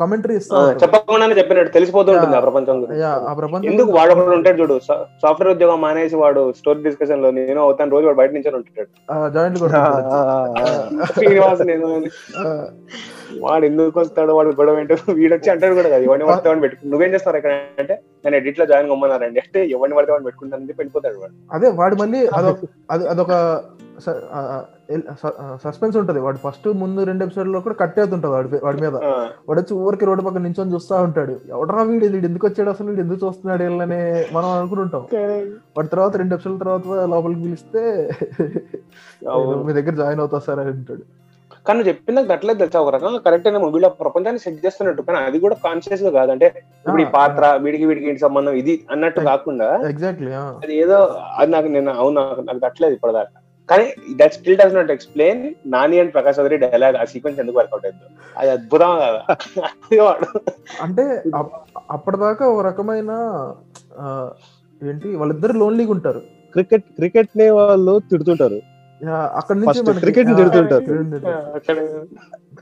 కమెంటరీ ఆ, ఇస్తా ఉంటారు. చెప్పకుండానే చెప్పినట్టు తెలిసిపోతూ ఉంటుంది ఆ ప్రపంచం ఆ ప్రపంచం ఎందుకు వాడు ఒకడు ఉంటాడు చూడు సాఫ్ట్వేర్ ఉద్యోగం మానేసి వాడు స్టోరీ డిస్కషన్లో నేను అవుతాను రోజు వాడు బయట నుంచి ఉంటాడు. జాయింట్. శ్రీనివాస్ నేను. వాడు ఎందుకు వస్తాడు వాడు గొడవ ఏంటో వీడు వచ్చి అంటాడు కూడా కదా ఎవరిని పడితే పెట్టుకు నువ్వేం చేస్తారు ఇక్కడ అంటే నేను ఎడిట్లో జాయిన్ కమ్మన్నారండి అంటే ఎవరిని పడితే వాడిని పెట్టుకుంటానని చెప్పి వెళ్ళిపోతాడు వాడు. అదే వాడు మళ్ళీ అదొక అది అదొక సస్పెన్స్ ఉంటది. వాడు ఫస్ట్ ముందు రెండు ఎపిసోడ్లో కూడా కట్ అవుతుంటది వాడి వాడి మీద. వాడు వచ్చి ఊరికి రోడ్డు పక్కన నించొని చూస్తా ఉంటాడు. ఎవడరా వీడు? వీడు ఎందుకు వచ్చాడు అసలు? వీడు ఎందుకు చూస్తున్నాడు వీళ్ళని మనం అనుకుని ఉంటాం వాడి తర్వాత రెండు ఎపిసోడ్ తర్వాత లోపలికి పిలిస్తే. మీ దగ్గర జాయిన్ అవుతా సార్ అని అంటాడు. కానీ నువ్వు చెప్పింది అట్లేదు తెలుసా. ఒక రకంగా కరెక్ట్ అయిన వీళ్ళ ప్రపంచాన్ని సెట్ చేస్తున్నట్టు. కానీ అది కూడా కాన్షియస్గా కాదు. అంటే ఇప్పుడు ఈ పాత్ర వీడికి వీడికి ఏంటి సంబంధం? ఇది అన్నట్టు కాకుండా ఎగ్జాక్ట్లీ అది ఏదో అది నాకు నేను అవును నాకు నాకు తట్టలేదు ఇప్పటిదాకా. కానీ that still does not explain Nani and Prakash Chowdary dialogue ఆ సీక్వెన్స్ ఎందుకు వర్కౌట్ అయింది. అది అద్భుతం కదా. అంటే అప్- అప్పటిదాకా ఒక రకమైన ఏంటి వాళ్ళిద్దరు లోన్లీగా ఉంటారు. క్రికెట్ క్రికెట్ని వాళ్ళు తిడుతుంటారు. అక్కడ నుంచి ఆ, తిడుతుంటారు.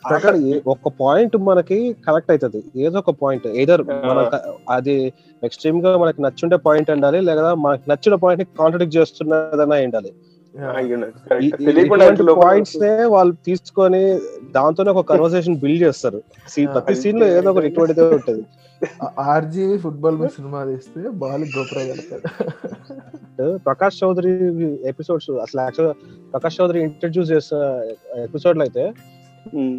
అక్కడ. ఒక పాయింట్ మనకి కనెక్ట్ అవుతుంది ఏదో ఒక పాయింట్ ఏదర్ మనకు అది ఎక్స్ట్రీమ్గా మనకి నచ్చుండే పాయింట్ ఉండాలి లేదా మనకి నచ్చిన పాయింట్ని కాంట్రడిక్ట్ చేస్తున్నదన్నా ఉండాలి. నే వాళ్ళు తీసుకొని దాంతోనే ఒక కన్వర్సేషన్ బిల్డ్ చేస్తారు. సీ- ప్రతి సీన్లో ఏదో ఒకటి ఇటువంటిదే ఉంటది. ఆర్జీవి ఫుట్బాల్ మీద సినిమా తీస్తే బాల్ గోపురా ప్రకాష్ చౌదరి ఎపిసోడ్స్ అసలు యాక్చువల్ ప్రకాష్ చౌదరి ఇంట్రడ్యూస్ చేసిన ఎపిసోడ్లో అయితే.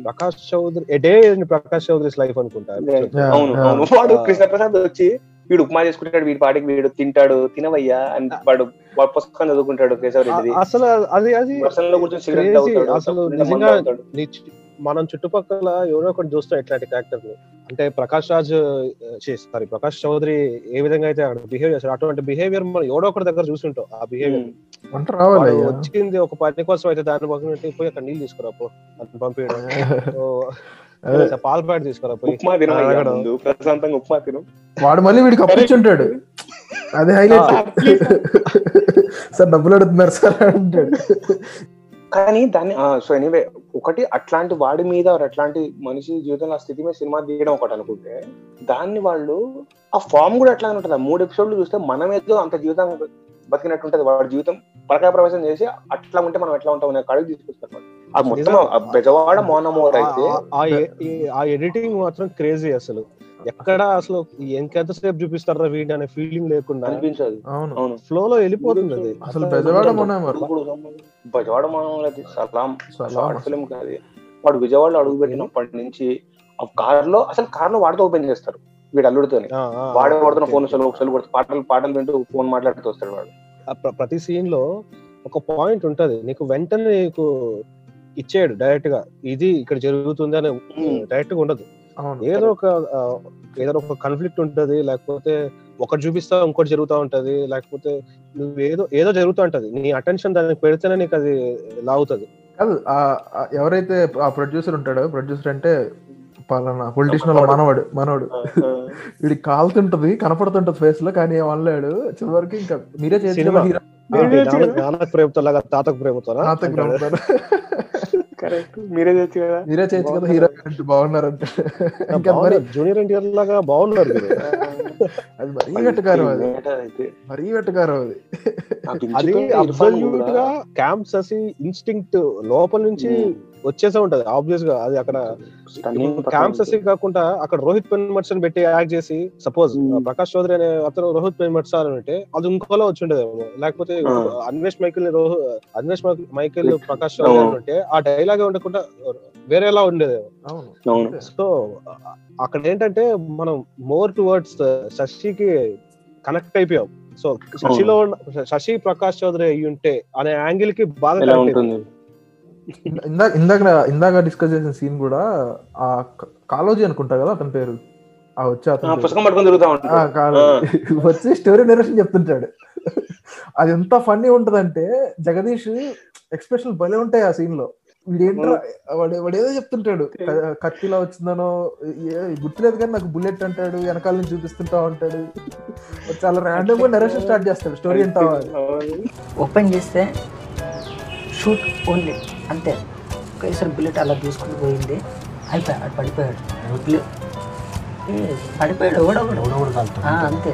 Prakash Chowdary a day Prakash Chowdary's life అనుకుంటా. అవును వాడు కృష్ణప్రసాద్ వచ్చి వీడు ఉప్మా చేసుకుంటాడు వీడి పాటికి వీడు తింటాడు తినవయ్యా అని వాడు వాడు పుస్తకం చదువుకుంటాడు కేశవరెడ్డిది. అసలు అది అది వర్షంలో కూర్చొని సిగరెట్ Crazy. తాగుతాడు అసలు నిజంగా మనం చుట్టుపక్కల ఎవరో ఒకటి చూస్తాం ఇట్లాంటి క్యారెక్టర్ అంటే ప్రకాష్ రాజ్ సారీ ప్రకాష్ చౌదరి ఏ విధంగా అయితే అక్కడ బిహేవ్ చేస్తాడు అటువంటి బిహేవియర్ మనం ఎవడో ఒకటి దగ్గర చూస్తుంటాం ఆ బిహేవియర్. వచ్చింది ఒక పని కోసం అయితే దాని పక్కన పోయి అక్కడ నీళ్ళు తీసుకురా పో. అని పంపించడం. పాల ప్యాకెట్ తీసుకురా పోయి. ఉప్మా ప్రశాంతంగా ఉప్మా తిను. వాడు మళ్ళీ వీడికి అప్పించుంటాడు అదే హైలైట్ సార్. డబ్బులు అడుగుతున్నారు సార్ అంటాడు. కానీ దాన్ని సో ఎనీవే ఒకటి అట్లాంటి వాడి మీద అట్లాంటి మనిషి జీవితంలో ఆ స్థితి మీద సినిమా తీయడం ఒకటి అనుకుంటే దాన్ని వాళ్ళు ఆ ఫామ్ కూడా అట్లానే ఉంటుంది. ఆ మూడు ఎపిసోడ్లు చూస్తే మనం ఏదో అంత జీవితం బతికినట్టు ఉంటది. వాడి జీవితం పరకాయ ప్రవేశం చేసి అట్లా ఉంటే మనం ఎట్లా ఉంటాం అనే కాడికి అది మొత్తం ఆ బెజవాడ మోనమోర్ అయితే ఆ- ఎడిటింగ్ మాత్రం క్రేజీ అసలు. ఎక్కడ అసలు ఎంతసేపు చూపిస్తారా వీడి అనే ఫీలింగ్ లేకుండా అనిపించదు. అవును. అవును. ఫ్లో లో వెళ్ళిపోతుంది అది. అసలు బెజవాడ మొనమోర్. బెజవాడ మోనమోర్ అయితే సలాం. షార్ట్ ఫిల్మ్ కాదు. వాడు విజయవాడలో అడుగు పెట్టినప్పటి నుంచి ఆ కార్లో అసలు కార్లో వాడితో ఓపెన్ చేస్తారు వీడు అల్లుడితోని. వాడే కొడుతున్న ఫోన్ కొడుతూ పాటలు పాటలు వింటూ ఫోన్ మాట్లాడుతూ వస్తాడు వాడు. ప్రతి సీన్లో ఒక పాయింట్ ఉంటది. నీకు వెంటనే నీకు ఇచ్చేయడు డైరెక్ట్గా. ఇది ఇక్కడ జరుగుతుంది అని డైరెక్ట్గా ఉండదు. ఏదో ఒక ఏదో ఒక కాన్ఫ్లిక్ట్ ఉంటది. లేకపోతే ఒకటి చూపిస్తా ఇంకోటి జరుగుతూ ఉంటది. లేకపోతే నువ్వు ఏదో ఏదో జరుగుతూ ఉంటది. నీ అటెన్షన్ దానికి పెడితేనే నీకు అది లాగుతుంది. కాదు ఎవరైతే ఆ ప్రొడ్యూసర్ ఉంటాడో ప్రొడ్యూసర్ అంటే పలానా పొలిటీషియన్ మనవాడు మనవాడు. వీడికి కాలుతుంటది కనపడుతుంటది ఫేస్లో కానీ ఏం అనలేడు. చివరికి ఇంకా మీరే చేసిన ప్రేమతో లాగా తాతకు ప్రేమతో తాతకు మీరే చేయొచ్చు కదా? మీరే చేయొచ్చు కదా హీరో అంటే బాగున్నారంటే. ఇంకా మరి జూనియర్ ఎన్టీఆర్ లాగా బాగున్నారు. అది మరీ వెటకారం అది. మరీ వెటకారం అది. అది అబ్సల్యూట్గా క్యాంప్స్ అసి ఇన్స్టింక్ట్ లోపల నుంచి వచ్చేసే ఉంటది ఆబ్వియస్గా. అది అక్కడ stunning క్యాంప్స్ performance. అసి కాకుండా అక్కడ రోహిత్ పెన్మట్స్ అని పెట్టి యాక్ట్ చేసి సపోజ్ Hmm. ప్రకాష్ చౌదరి అనే అతను రోహిత్ పెన్మట్స్ అని అంటే అది ఇంకోలా వచ్చి ఉండేదేమో. లేకపోతే Ah. అన్వేష్ మైకిల్ రోహ- అన్వేష్ మై- మైకిల్ ప్రకాష్ చౌదరి అని ఉంటే ఆ డైలాగ్ ఉండకుండా వేరేలా అవును. సో అక్కడ ఏంటంటే మనం మోర్ టువర్డ్స్ శశికి కనెక్ట్ అయిపోయాం. సో శశిలో ఉన్న- శశి ప్రకాష్ చౌదరి అయ్యి ఉంటే అనే యాంగిల్కి ఉంటుంది? ఇందా- ఇందాక ఇందాక ఇందాక డిస్కస్ చేసిన సీన్ కూడా ఆ కాలోజీ అనుకుంటా కదా అతని పేరు. ఆ వచ్చే అతని. పుస్తకం పట్టుకొని తిరుగుతా ఆ, ఉంటాడు వచ్చి స్టోరీ నెరేషన్ చెప్తుంటాడు. అది ఎంత ఫన్నీ ఉంటదంటే జగదీష్ ఎక్స్ప్రెషన్ భలే ఉంటాయి ఆ సీన్లో. వీడేంట్రా వాడు వాడు ఏదో చెప్తుంటాడు. కత్తిలా వచ్చిందనో ఏ- గుర్తులేదు కానీ నాకు బుల్లెట్ అంటాడు వెనకాల నుంచి చూపిస్తుంటా ఉంటాడు. చాలా ర్యాండమ్గా నెరేషన్ స్టార్ట్ చేస్తాడు. స్టోరీ అంటావా ఓపెన్ చేస్తే షూట్ ఓన్లీ అంతే. ఒకేసారి బుల్లెట్ అలా దూసుకుని పోయింది. అయిపోయాడు ఆడు పడిపోయాడు. పడిపోయాడు ఆ, అంతే.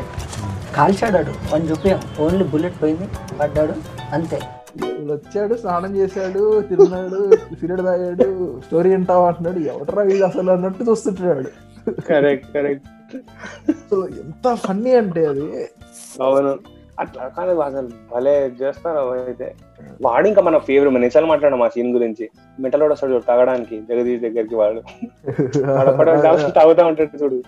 కాల్చాడు ఆడు వన్ చూపాం ఓన్లీ బుల్లెట్ పోయింది పడ్డాడు అంతే. వీళ్ళు వచ్చాడు స్నానం చేశాడు తిన్నాడు సిగరెట్ తాగాడు స్టోరీ వింటావా అంటున్నాడు. ఎవడరా వీడు అసలు అన్నట్టు చూస్తుంటాడు. Correct correct. అసలు ఎంత ఫన్నీ అంటే అది. అవును. అట్లా కానీ అసలు భలే చేస్తారు అయితే. వాడు ఇంకా మన ఫేవరెట్ మన నిజాలు మాట్లాడడం ఆ సీన్ గురించి. మెంటల్ వస్తాడు చూడు తాగడానికి జగదీష్ దగ్గరికి వాడు. తాగుతా ఉంటాడు చూడు.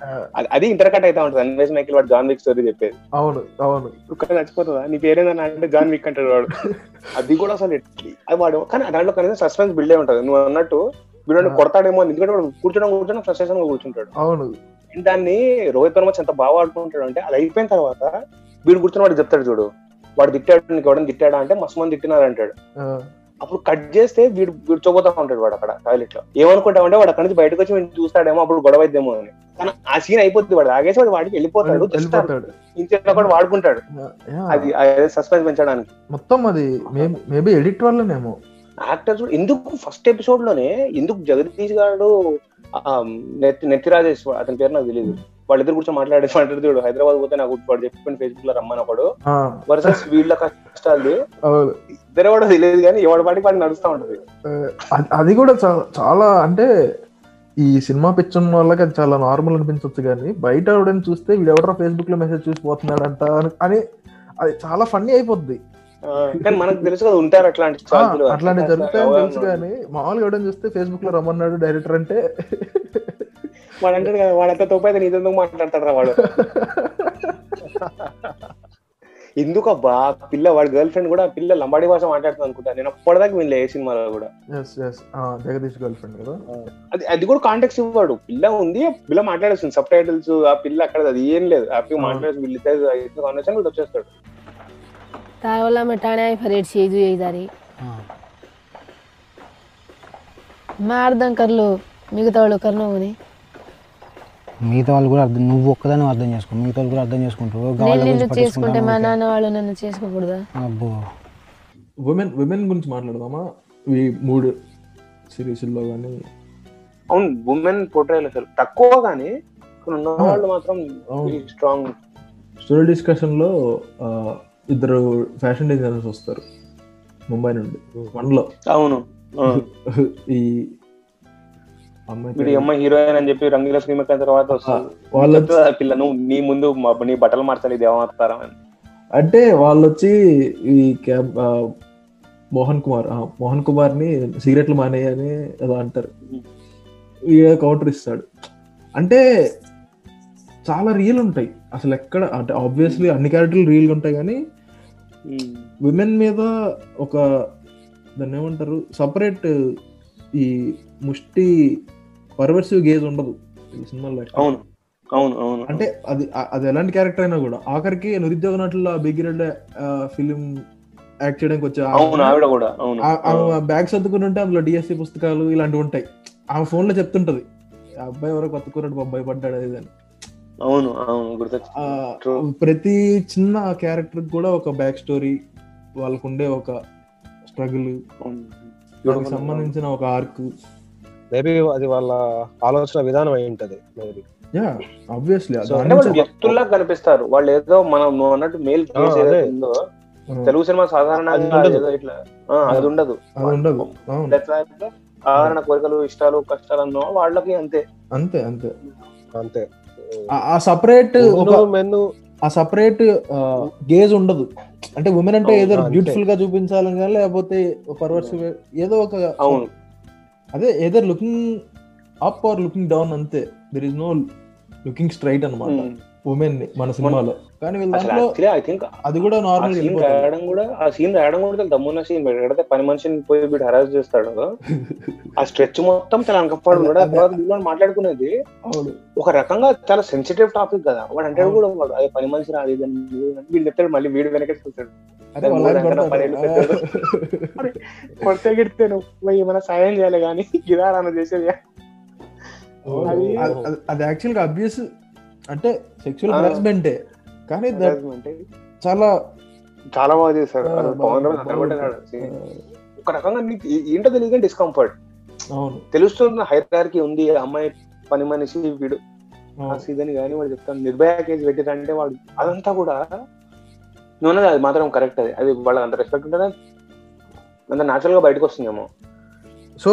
అది- ఇంటర్ కట్ అవుతా ఉంటుంది. అన్వేష్ మైకిల్ వాడు జాన్ విక్ స్టోరీ చెప్పేది. అవును అవును. కుక్క చచ్చిపోతుందా? నీ పేరేందని అంటే జాన్ విక్ అంటాడు వాడు. అది కూడా అసలు అది వాడు కానీ దాంట్లో కనీసం సస్పెన్స్ బిల్డ్ అయి ఉంటుంది. నువ్వు అన్నట్టు వీడు కొడతాడేమో. ఎందుకంటే వాడు కూర్చోడం కూర్చొని ఫ్రస్ట్రేషన్గా కూర్చుంటాడు. అవును. దాన్ని రోహిత్ వర్మ ఎంత బాగా ఆడుకుంటాడు అంటే అది అయిపోయిన తర్వాత వీడు కూర్చొని వాడు చెప్తాడు చూడు. వాడు తిట్టాడు నీకు ఎవడని తిట్టాడా అంటే మస్తు మంది తిట్టినారు అంటాడు అప్పుడు కట్ చేస్తే వీడు వీడు చూపోతా ఉంటాడు వాడు అక్కడ టాయిలెట్లో. ఏమనుకుంటామంటే వాడు అక్కడ నుంచి బయటకు వచ్చి చూస్తాడేమో అప్పుడు గొడవ అయిద్దేమో అని. కానీ ఆ సీన్ అయిపోద్ది వాడు. ఆగేసి వాడు వాడికి వెళ్ళిపోతాడు ఇంట్లో కూడా వాడుకుంటాడు. అది సస్పెన్స్ పెంచడానికి. మొత్తం అది. మేబీ ఎడిట్ వల్లనేమో. యాక్టర్స్ ఎందుకు ఫస్ట్ ఎపిసోడ్లోనే ఎందుకు జగదీష్ గారు నెత్తి నెత్తి రాజేష్ అతని పేరు నాకు తెలియదు వాళ్ళిద్దరు కూర్చొని మాట్లాడే మాట్లాడుతాడు హైదరాబాద్ పోతే నాకు వాడు చెప్పిన ఫేస్బుక్లో రమ్మని ఒకడు. వర్సెస్ వీళ్ళ కష్టాలు. ఇద్దరు కూడా తెలియదు కానీ ఎవడి పాటికి వాడికి నడుస్తా ఉంటది. అది- కూడా చాలా అంటే ఈ సినిమా పిచ్చర్ వాళ్ళకి అది చాలా నార్మల్ అనిపించవచ్చు కానీ బయట ఎవడని చూస్తే వీడు ఎవడో ఫేస్బుక్లో మెసేజ్ చూసి పోతున్నాడంట అని- అని అది చాలా ఫన్నీ అయిపోద్ది. కానీ మనకు తెలుసు కదా ఉంటారు అట్లాంటి. అట్లాంటివి జరుగుతాయని. తెలుసు కానీ మామూలుగా ఎవడని చూస్తే ఫేస్బుక్లో రమ్మన్నాడు డైరెక్టర్ అంటే వాడు కదా వాడంత తోపు అయితే నీతో మాట్లాడతాడు రా వాడు? ఎందుకు అబ్బా పిల్ల వాడి గర్ల్ ఫ్రెండ్ కూడా పిల్ల లంబాడి భాష మాట్లాడుతుంది అనుకుంటా. నేను అప్పటిదాకా వినలే ఏ సినిమాలో కూడా. జగదీష్ గర్ల్ ఫ్రెండ్ కదా? అది అది కూడా కాంటాక్ట్స్ ఇవ్వడు. పిల్ల ఉంది పిల్ల మాట్లాడేస్తుంది. సబ్ టైటిల్స్ ఆ పిల్ల అక్కడ అది ఏం లేదు. ఆ పిల్ల మాట్లాడేసి వీళ్ళు కాన్వర్సేషన్ వీడు వచ్చేస్తాడు. तावला मिटाना మిగతా వాళ్ళు కర్ణవుని మిగతా వాళ్ళు కూడా అర్థం నువ్వు ఒక్కదాన్ని అర్థం చేసుకో. మిగతా వాళ్ళు కూడా అర్థం చేసుకుంటారు. నేను చేసుకుంటే మా నాన్న వాళ్ళు నన్ను చేసుకోకూడదా? అబ్బో. ఉమెన్ ఉమెన్ గురించి మాట్లాడదామా? ఈ మూడు సిరీస్లో కానీ అవును ఉమెన్ పోర్ట్రేల్ అసలు తక్కువ కానీ ఉన్న వాళ్ళు మాత్రం అవును. స్ట్రాంగ్ స్టోరీ డిస్కషన్లో ఇద్దరు ఫ్యాషన్ డిజైనర్స్ వస్తారు. ముంబై నుండి. వన్లో. అవును. ఆ. ఈ వీడి పేరు- అమ్మ హీరోయిన్ అని చెప్పి రంగుల శ్రీమక్ తర్వాత వస్తుంది. వాళ్ళు పిల్ల నువ్వు నీ ముందు నీ బట్టలు మార్చాలి ఇది ఏమవుతారా అని. అంటే వాళ్ళు వచ్చి ఈ మోహన్ కుమార్ మోహన్ కుమార్ని సిగరెట్లు మానేయని ఏదో అంటారు. కౌంటర్ ఇస్తాడు. అంటే చాలా రియల్ ఉంటాయి. అసలు ఎక్కడ అంటే ఆబ్వియస్లీ అన్ని క్యారెక్టర్లు రియల్ ఉంటాయి కానీ విమెన్ మీద ఒక దాన్ని ఏమంటారు సపరేట్ ఈ ముష్టి పర్వర్సివ్ గేజ్ ఉండదు సినిమాలో అవును. అవును అవును. అంటే అది అది ఎలాంటి క్యారెక్టర్ అయినా కూడా. ఆఖరికి నిరుద్యోగ నటుల బిగ్ రెడ్ ఫిలిం యాక్ట్ చేయడానికి వచ్చే అవును ఆవిడ కూడా. ఆమె బ్యాగ్ సర్దుకుని ఉంటే అందులో డిఎస్సి పుస్తకాలు ఇలాంటివి ఉంటాయి. ఆమె ఫోన్లో చెప్తుంటది ఆ అబ్బాయి ఎవరో కొత్త కూరడు బాబాయ్ పడ్డాడు అది అవును అవును. ప్రతి చిన్న క్యారెక్టర్ కూడా ఒక బ్యాక్ స్టోరీ వాళ్ళకు ఉండే ఒక స్ట్రగుల్ సంబంధించిన ఒక ఆర్క్ మేబీ అది వాళ్ళ ఆలోచన విధానం అయి ఉంటది మేబీ. యా ఆబ్వియస్లీ So, అంటే వాళ్ళు వ్యక్తుల్లా కనిపిస్తారు. వాళ్ళు ఏదో మనం నువ్వు అన్నట్టు మేల్ ఉందో తెలుగు సినిమా సాధారణంగా. ఏదో ఇట్లా అది ఉండదు. సాధారణ కోరికలు ఇష్టాలు కష్టాలు అన్నో వాళ్ళకి అంతే. అంతే అంతే. అంతే. ఆ- సపరేట్ మెన్ను ఆ సపరేట్ గేజ్ ఉండదు. అంటే ఉమెన్ అంటే ఏదో. బ్యూటిఫుల్గా చూపించాలని కానీ లేకపోతే పర్వర్స్ ఏదో ఒక అవును. అదే either looking up or looking down అంతే. There is no looking straight అనమాట ఉమెన్ మన సినిమాలో. కానీ ఐ థింక్ అది కూడా నార్మల్ సీన్ రాయడం కూడా ఆ సీన్ రాయడం కూడా దమ్మున్న సీన్ ఎక్కడైతే పని మనిషిని పోయి వీడు హరాస్ చేస్తాడు ఆ స్ట్రెచ్ మొత్తం చాలా అనకపోవడం కూడా. తర్వాత వీళ్ళు మాట్లాడుకునేది ఒక రకంగా చాలా సెన్సిటివ్ టాపిక్ కదా. వాడు అంటాడు కూడా వాడు అదే పని మనిషి అని వీళ్ళు చెప్తాడు మళ్ళీ వీడు వెనక చూస్తాడు. అరే దాని వాళ్ళని మూడు అంకన కొడతారు. పదేళ్ళు పెద్దలు. అరే, కొడితే గిడితే నువ్వు ఏమైనా సాయం చేయాలి కానీ గిదారా చేసేది. అది- యాక్చువల్గా అబ్యూస్ అంటే సెక్షువల్. హరాస్మెంటే కానీ చాలా చాలా బాగా పవన్. ఉంటుంది. ఒక రకంగా నీకు ఏంటో తెలియదు డిస్కంఫర్ట్ అవును తెలుస్తున్న హైరార్కీ ఉంది అమ్మాయి పని మనిషి వీడు. సీజన్ కానీ వాడు చెప్తాను నిర్భయ కేసు పెట్టిరంటే వాడు అదంతా కూడా నువ్వు అది మాత్రం కరెక్ట్ అది అది వాళ్ళకి అంత రెస్పెక్ట్ ఉంటుందా అంత న్యాచురల్గా బయటకు వస్తుందేమో సో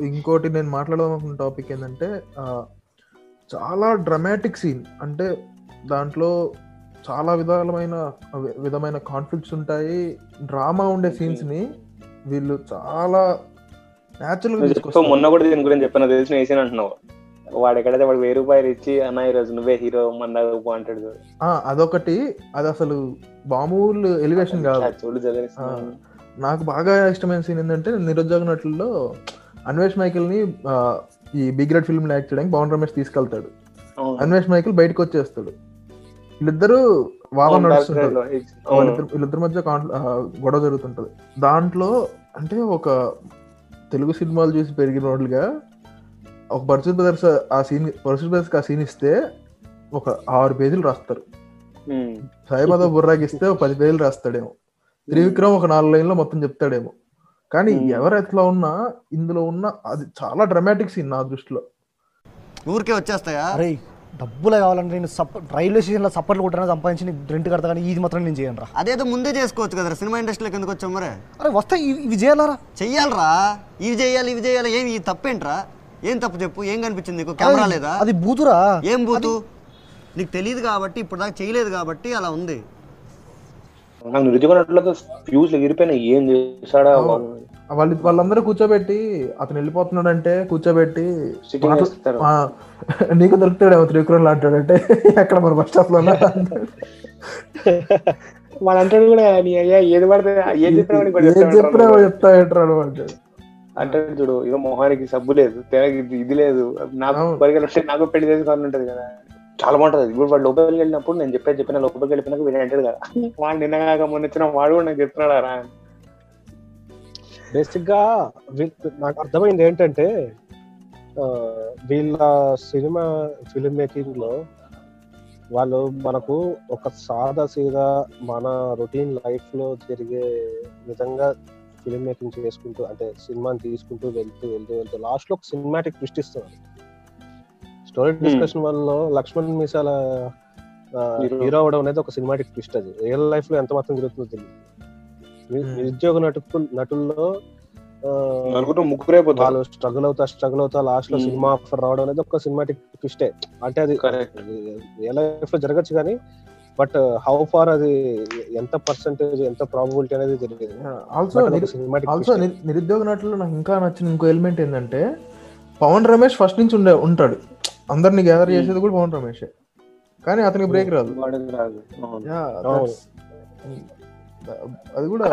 ఇంకోటి నేను మాట్లాడదామనుకున్న టాపిక్ ఏంటంటే చాలా డ్రమాటిక్ సీన్ అంటే దాంట్లో చాలా విధాలమైన విధమైన కాన్ఫ్లిక్ట్స్ ఉంటాయి. డ్రామా ఉండే సీన్స్ని వీళ్ళు చాలా న్యాచురల్ మొన్న కూడా దీని గురించి చెప్పాను. తెలిసిన వేసిన అంటున్నావు. వాడు ఎక్కడైతే వాడు వెయ్యి రూపాయలు ఇచ్చి అన్న ఈ రోజు నువ్వే హీరో మన అంటాడు. ఆ, అదొకటి. అది అసలు మామూలు ఎలివేషన్ కాదు. చూడు. నాకు బాగా ఇష్టమైన సీన్ ఏంటంటే నిరుద్యోగ నటుల్లో అన్వేష్ మైకిల్ని ఈ బిగ్ రెడ్ ఫిల్మ్ యాక్ట్ చేయడానికి పవన్ రమేష్ తీసుకెళ్తాడు. అన్వేష్ మైకిల్ బయటకు వచ్చేస్తాడు. వీళ్ళిద్దరు వాదన నడుస్తుంటారు. వాళ్ళిద్దరు మధ్య గొడవ జరుగుతుంటది. దాంట్లో అంటే ఒక తెలుగు సినిమాలు చూసి పెరిగిన వాళ్ళుగా ఒక పరశుత్ బ్రదర్స్ ఆ సీన్ పరశుత్ బ్రదర్స్ ఆ సీన్ ఇస్తే ఒక ఆరు పేజీలు రాస్తారు. సాయిబాబా బుర్రాకి ఇస్తే ఒక పది పేజీలు రాస్తాడేమో. త్రివిక్రమ్ ఒక నాలుగు లైన్లో మొత్తం చెప్తాడేమో. కానీ. ఎవరు ఎట్లా ఉన్నా ఇందులో ఉన్న అది చాలా డ్రమాటిక్ సీన్ నా దృష్టిలో. ఊరికే వచ్చేస్తాయా? అరే డబ్బులే కావాలంటే నేను సప్ రైల్వే స్టేషన్లో సప్పట్లు కొట్టాను సంపాదించి రెంట్ కడతా కానీ ఇది మాత్రం నేను చేయను రా అదేదో ముందే చేసుకోవచ్చు కదా సినిమా ఇండస్ట్రీలోకి ఎందుకు వచ్చాం మరే? అరే వస్తే ఇవి చేయాలరా? చెయ్యాలరా. ఇవి చేయాలి ఇవి చేయాలి. ఏం ఇది తప్పేంట్రా? ఏం తప్పు చెప్పు? ఏం కనిపించింది నీకు? కెమెరా లేదా? అది బూతురా? ఏం బూతు? నీకు తెలియదు కాబట్టి ఇప్పుడు దాకా చేయలేదు కాబట్టి అలా ఉంది. నాకు నటులతో ఫ్యూజ్ ఎగిరిపోయినాయి ఏం చేశాడా. వాళ్ళు వాళ్ళందరూ కూర్చోబెట్టి అతను వెళ్ళిపోతున్నాడు అంటే కూర్చోబెట్టి నీకు దొరుకుతాడేమో త్రివిక్రమ్ అంటాడంటే ఎక్కడ మన బస్ స్టాప్లో వాడు అంటాడు కూడా నీ అయ్యా ఏది పడితే ఏది చెప్పినా చెప్పినా. చెప్తా అంటాడు అంటాడు అంటాడు చూడు ఇక మొహానికి సబ్బు లేదు తెగకి ఇది- ఇది లేదు. నాకు. పరిగెలు నాకు పెళ్ళి చేసుకోవాలని ఉంటది కదా. చాలా బాగుంటది. ఇప్పుడు వాడు లోపలికి వెళ్ళినప్పుడు నేను చెప్పేది చెప్పిన లోపలికి వెళ్ళిపోయినాక వీడు అంటాడు కదా. వాడు నిన్నగాక మొన్న వచ్చిన వాడు కూడా నాకు చెప్తున్నాడా రా అని. బేసిక్గా వీ- నాకు అర్థమైంది ఏంటంటే వీళ్ళ సినిమా ఫిల్మ్ మేకింగ్లో వాళ్ళు మనకు ఒక సాదా సీదా మన రొటీన్ లైఫ్లో జరిగే విధంగా ఫిల్మ్ మేకింగ్ చేసుకుంటూ అంటే సినిమాని తీసుకుంటూ వెళ్తూ వెళ్తూ వెళ్తూ లాస్ట్లో ఒక సినిమాటిక్ ట్విస్ట్ ఇస్తున్నారు స్టోరీ డిస్కషన్ వల్ల లక్ష్మణ్ మీసాల. హీరో అవడం అనేది ఒక సినిమాటిక్ ట్విస్ట్ అది రియల్ లైఫ్లో ఎంత మాత్రం జరుగుతుందో తెలియదు నిరుద్యోగ నటు నటుల్లో ముగ్గురే వాళ్ళు స్ట్రగుల్ అవుతా స్ట్రగుల్ అవుతా లాస్ట్లో. సినిమా ఆఫర్ రావడం అనేది ఒక సినిమాటిక్ ట్విస్టే అంటే అది లైఫ్లో జరగచ్చు కానీ బట్ హౌ ఫార్ అది ఎంత పర్సెంటేజ్ ఎంత ప్రాబిలిటీ అనేది తెలియదు. Also also. నిరుద్యోగ నటులు నాకు ఇంకా నచ్చిన ఇంకో ఎలిమెంట్ ఏంటంటే పవన్ రమేష్ ఫస్ట్ నుంచి ఉండే ఉంటాడు. అందరిని గ్యాదర్ చేసేది కూడా పవన్ రమేష్. కానీ అతనికి బ్రేక్ రాదు. అది కూడా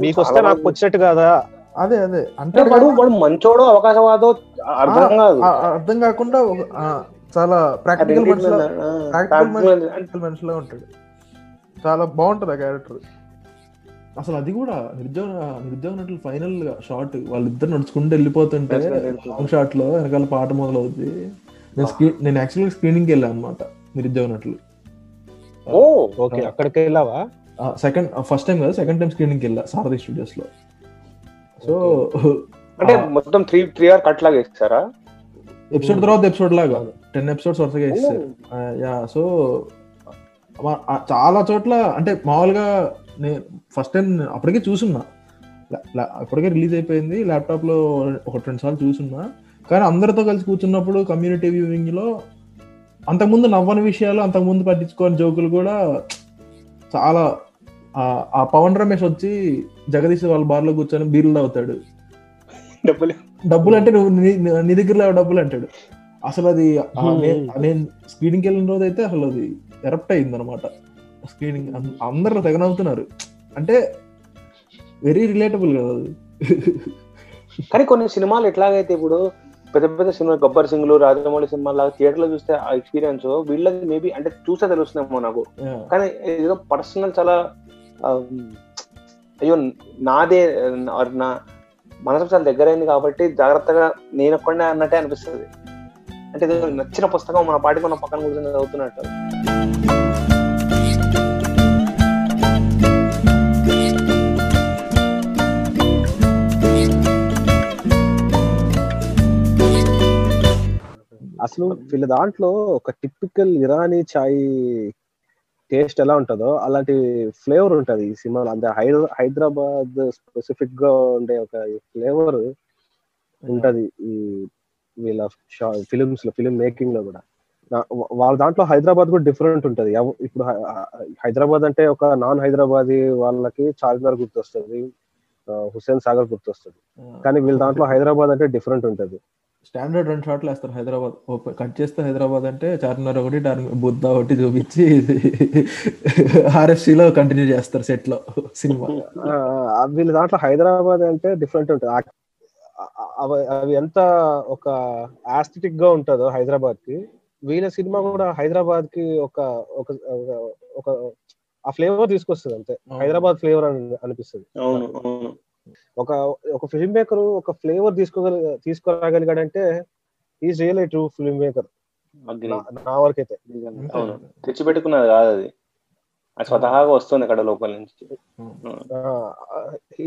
మీకు వస్తే నాకు వచ్చినట్టు కాదా? అదే అదే. అంటే వాడు వాడు మంచోడు అవకాశవాదో అర్థం కాదు. అర్థం కాకుండా చాలా ప్రాక్టికల్ ప్రాక్టికల్ మనిషిలా ఉంటాడు. చాలా బాగుంటది ఆ క్యారెక్టర్ అసలు అది కూడా నిరుద్యోగ నిరుద్యోగ నటులు ఫైనల్గా షార్ట్ వాళ్ళిద్దరు నడుచుకుంటూ వెళ్ళిపోతుంటే. లాంగ్ షాట్లో వెనకాల పాట మొదలవుద్ది. నేను స్క్రీన్ నేను యాక్చువల్గా స్క్రీనింగ్ వెళ్ళాను అనమాట నిరుద్యోగ నటులు ఓ ఓకే అక్కడికి వెళ్ళావా సెకండ్ ఫస్ట్ టైం కదా సెకండ్ టైం స్క్రీనింగ్ వెళ్ళా సారథి స్టూడియోస్లో. సో అంటే మొత్తం త్రీ త్రీ అవర్ కట్ లాగా ఇస్తారా? ఎపిసోడ్ తర్వాత ఎపిసోడ్ లాగా టెన్ ఎపిసోడ్స్ వరుసగా ఇస్తారు. యా సో చాలా చోట్ల అంటే మామూలుగా నేను ఫస్ట్ టైం అప్పటికే చూసున్నా. అప్పటికే రిలీజ్ అయిపోయింది ల్యాప్టాప్లో ఒక రెండు సార్లు చూసున్నా. కానీ అందరితో కలిసి కూర్చున్నప్పుడు కమ్యూనిటీ వ్యూవింగ్లో అంతకుముందు నవ్వని విషయాలు అంతకుముందు పట్టించుకోని జోకులు కూడా చాలా ఆ- ఆ పవన్ రమేష్ వచ్చి జగదీష్ వాళ్ళ బార్లో కూర్చొని బీర్లు తాగుతాడు డబ్బులు. డబ్బులు అంటే నువ్వు నీ- దగ్గర లేవు డబ్బులు అంటాడు అసలు అది ఆ నే- నేను స్క్రీనింగ్ వెళ్ళిన రోజు అయితే అసలు అది ఎరప్ట్ అయింది అనమాట స్క్రీనింగ్ అందరూ తెగనవుతున్నారు అంటే వెరీ రిలేటబుల్ కదా అది. కానీ కొన్ని సినిమాలు ఎట్లాగైతే ఇప్పుడు పెద్ద పెద్ద సినిమా గబ్బర్ సింగ్లు రాజమౌళి సినిమా లాగా థియేటర్లో చూస్తే ఆ ఎక్స్పీరియన్స్ వీళ్ళది మేబీ అంటే చూస్తే తెలుస్తుందేమో నాకు. కానీ ఏదో పర్సనల్ చాలా ఆ, అయ్యో నాదే నా మనసు చాలా దగ్గరైంది కాబట్టి జాగ్రత్తగా నేను ఒక్కడే అన్నట్టే అనిపిస్తుంది. అంటే నచ్చిన పుస్తకం మన పాటికి మన పక్కన కూర్చొని చదువుతున్నట్టు. అసలు వీళ్ళ దాంట్లో ఒక టిపికల్ ఇరానీ చాయ్ టేస్ట్ ఎలా ఉంటుందో అలాంటి ఫ్లేవర్ ఉంటది ఈ సినిమాలో. అంటే హైదరా హైదరాబాద్ స్పెసిఫిక్గా ఉండే ఒక ఫ్లేవర్ ఉంటది ఈ వీళ్ళ ఫిలిమ్స్లో ఫిలిం మేకింగ్లో కూడా. వాళ్ళ దాంట్లో హైదరాబాద్ కూడా డిఫరెంట్ ఉంటది. ఇప్పుడు హైదరాబాద్ అంటే ఒక నాన్ హైదరాబాదీ వాళ్ళకి చార్మినార్ గుర్తొస్తుంది హుస్సేన్ సాగర్ గుర్తొస్తుంది. కానీ వీళ్ళ దాంట్లో హైదరాబాద్ అంటే డిఫరెంట్ ఉంటది. స్టాండర్డ్ రెండు షాట్లు వేస్తారు హైదరాబాద్. కట్ చేస్తే హైదరాబాద్ అంటే చార్మినార్ ఒకటి బుద్ధ ఒకటి చూపించి RFC లో కంటిన్యూ చేస్తారు సెట్లో సినిమా వీళ్ళ దాంట్లో హైదరాబాద్ అంటే డిఫరెంట్ ఉంటుంది. అవి ఎంత ఒక ఆస్థెటిక్గా ఉంటుందో హైదరాబాద్కి వీళ్ళ సినిమా కూడా హైదరాబాద్కి ఒక ఒక ఒక- ఒక ఆ ఫ్లేవర్ తీసుకొస్తుంది అంతే. హైదరాబాద్ ఫ్లేవర్ అని అనిపిస్తుంది. అవును అవును. ఒక ఒక ఫిల్మ్ మేకర్ ఒక ఫ్లేవర్ తీసుకోగల తీసుకురాగలిగాడంటే is real true film maker. నా వరకు అయితే అవును. తెచ్చి పెట్టుకున్నది కాదు అది. స్వతహాగా వస్తుంది అక్కడ లోపల నుంచి.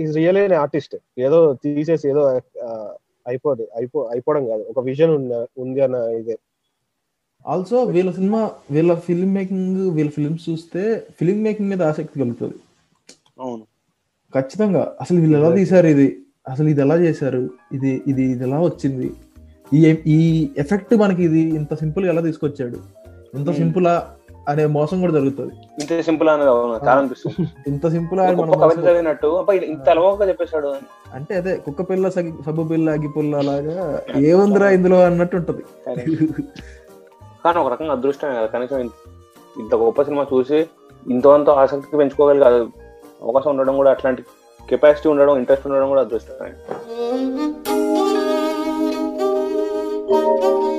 ఈజ్ రియల్ అయిన ఆర్టిస్ట్ ఏదో తీసేసి ఏదో అయిపోదు అయిపో అయిపోవడం కాదు. ఒక విజన్ ఉంది అన్న ఇదే. ఆల్సో వీళ్ళ సినిమా వీళ్ళ ఫిల్మ్ మేకింగ్ వీళ్ళ ఫిల్మ్స్ చూస్తే ఫిల్మ్ మేకింగ్ మీద ఆసక్తి కలుగుతుంది. అవును. ఖచ్చితంగా. అసలు వీళ్ళు ఎలా తీశారు ఇది? అసలు ఇది ఎలా చేశారు? ఇది ఇది ఇది ఎలా వచ్చింది? ఈ ఈ ఎఫెక్ట్ మనకి ఇది ఇంత సింపుల్గా ఎలా తీసుకొచ్చాడు? ఇంత. సింపులా అనే మోసం కూడా జరుగుతుంది. ఇంత సింపుల్ అనేది చాలా అనిపిస్తుంది. ఇంత సింపుల్ చదివినట్టు ఇంత అలవాటుగా చెప్పేశాడు. అంటే అదే కుక్క పిల్ల సగి సబ్బు పిల్ల అగ్గి పుల్ల అలాగా ఏముందిరా ఇందులో అన్నట్టు ఉంటది. కానీ ఒక రకంగా అదృష్టమే కదా. కనీసం ఇంత- గొప్ప సినిమా చూసి ఇంతో ఆసక్తి పెంచుకోగలిగే అది అవకాశం ఉండడం కూడా అట్లాంటి కెపాసిటీ ఉండడం ఇంట్రెస్ట్ ఉండడం కూడా అదృష్టమే. Mm-hmm.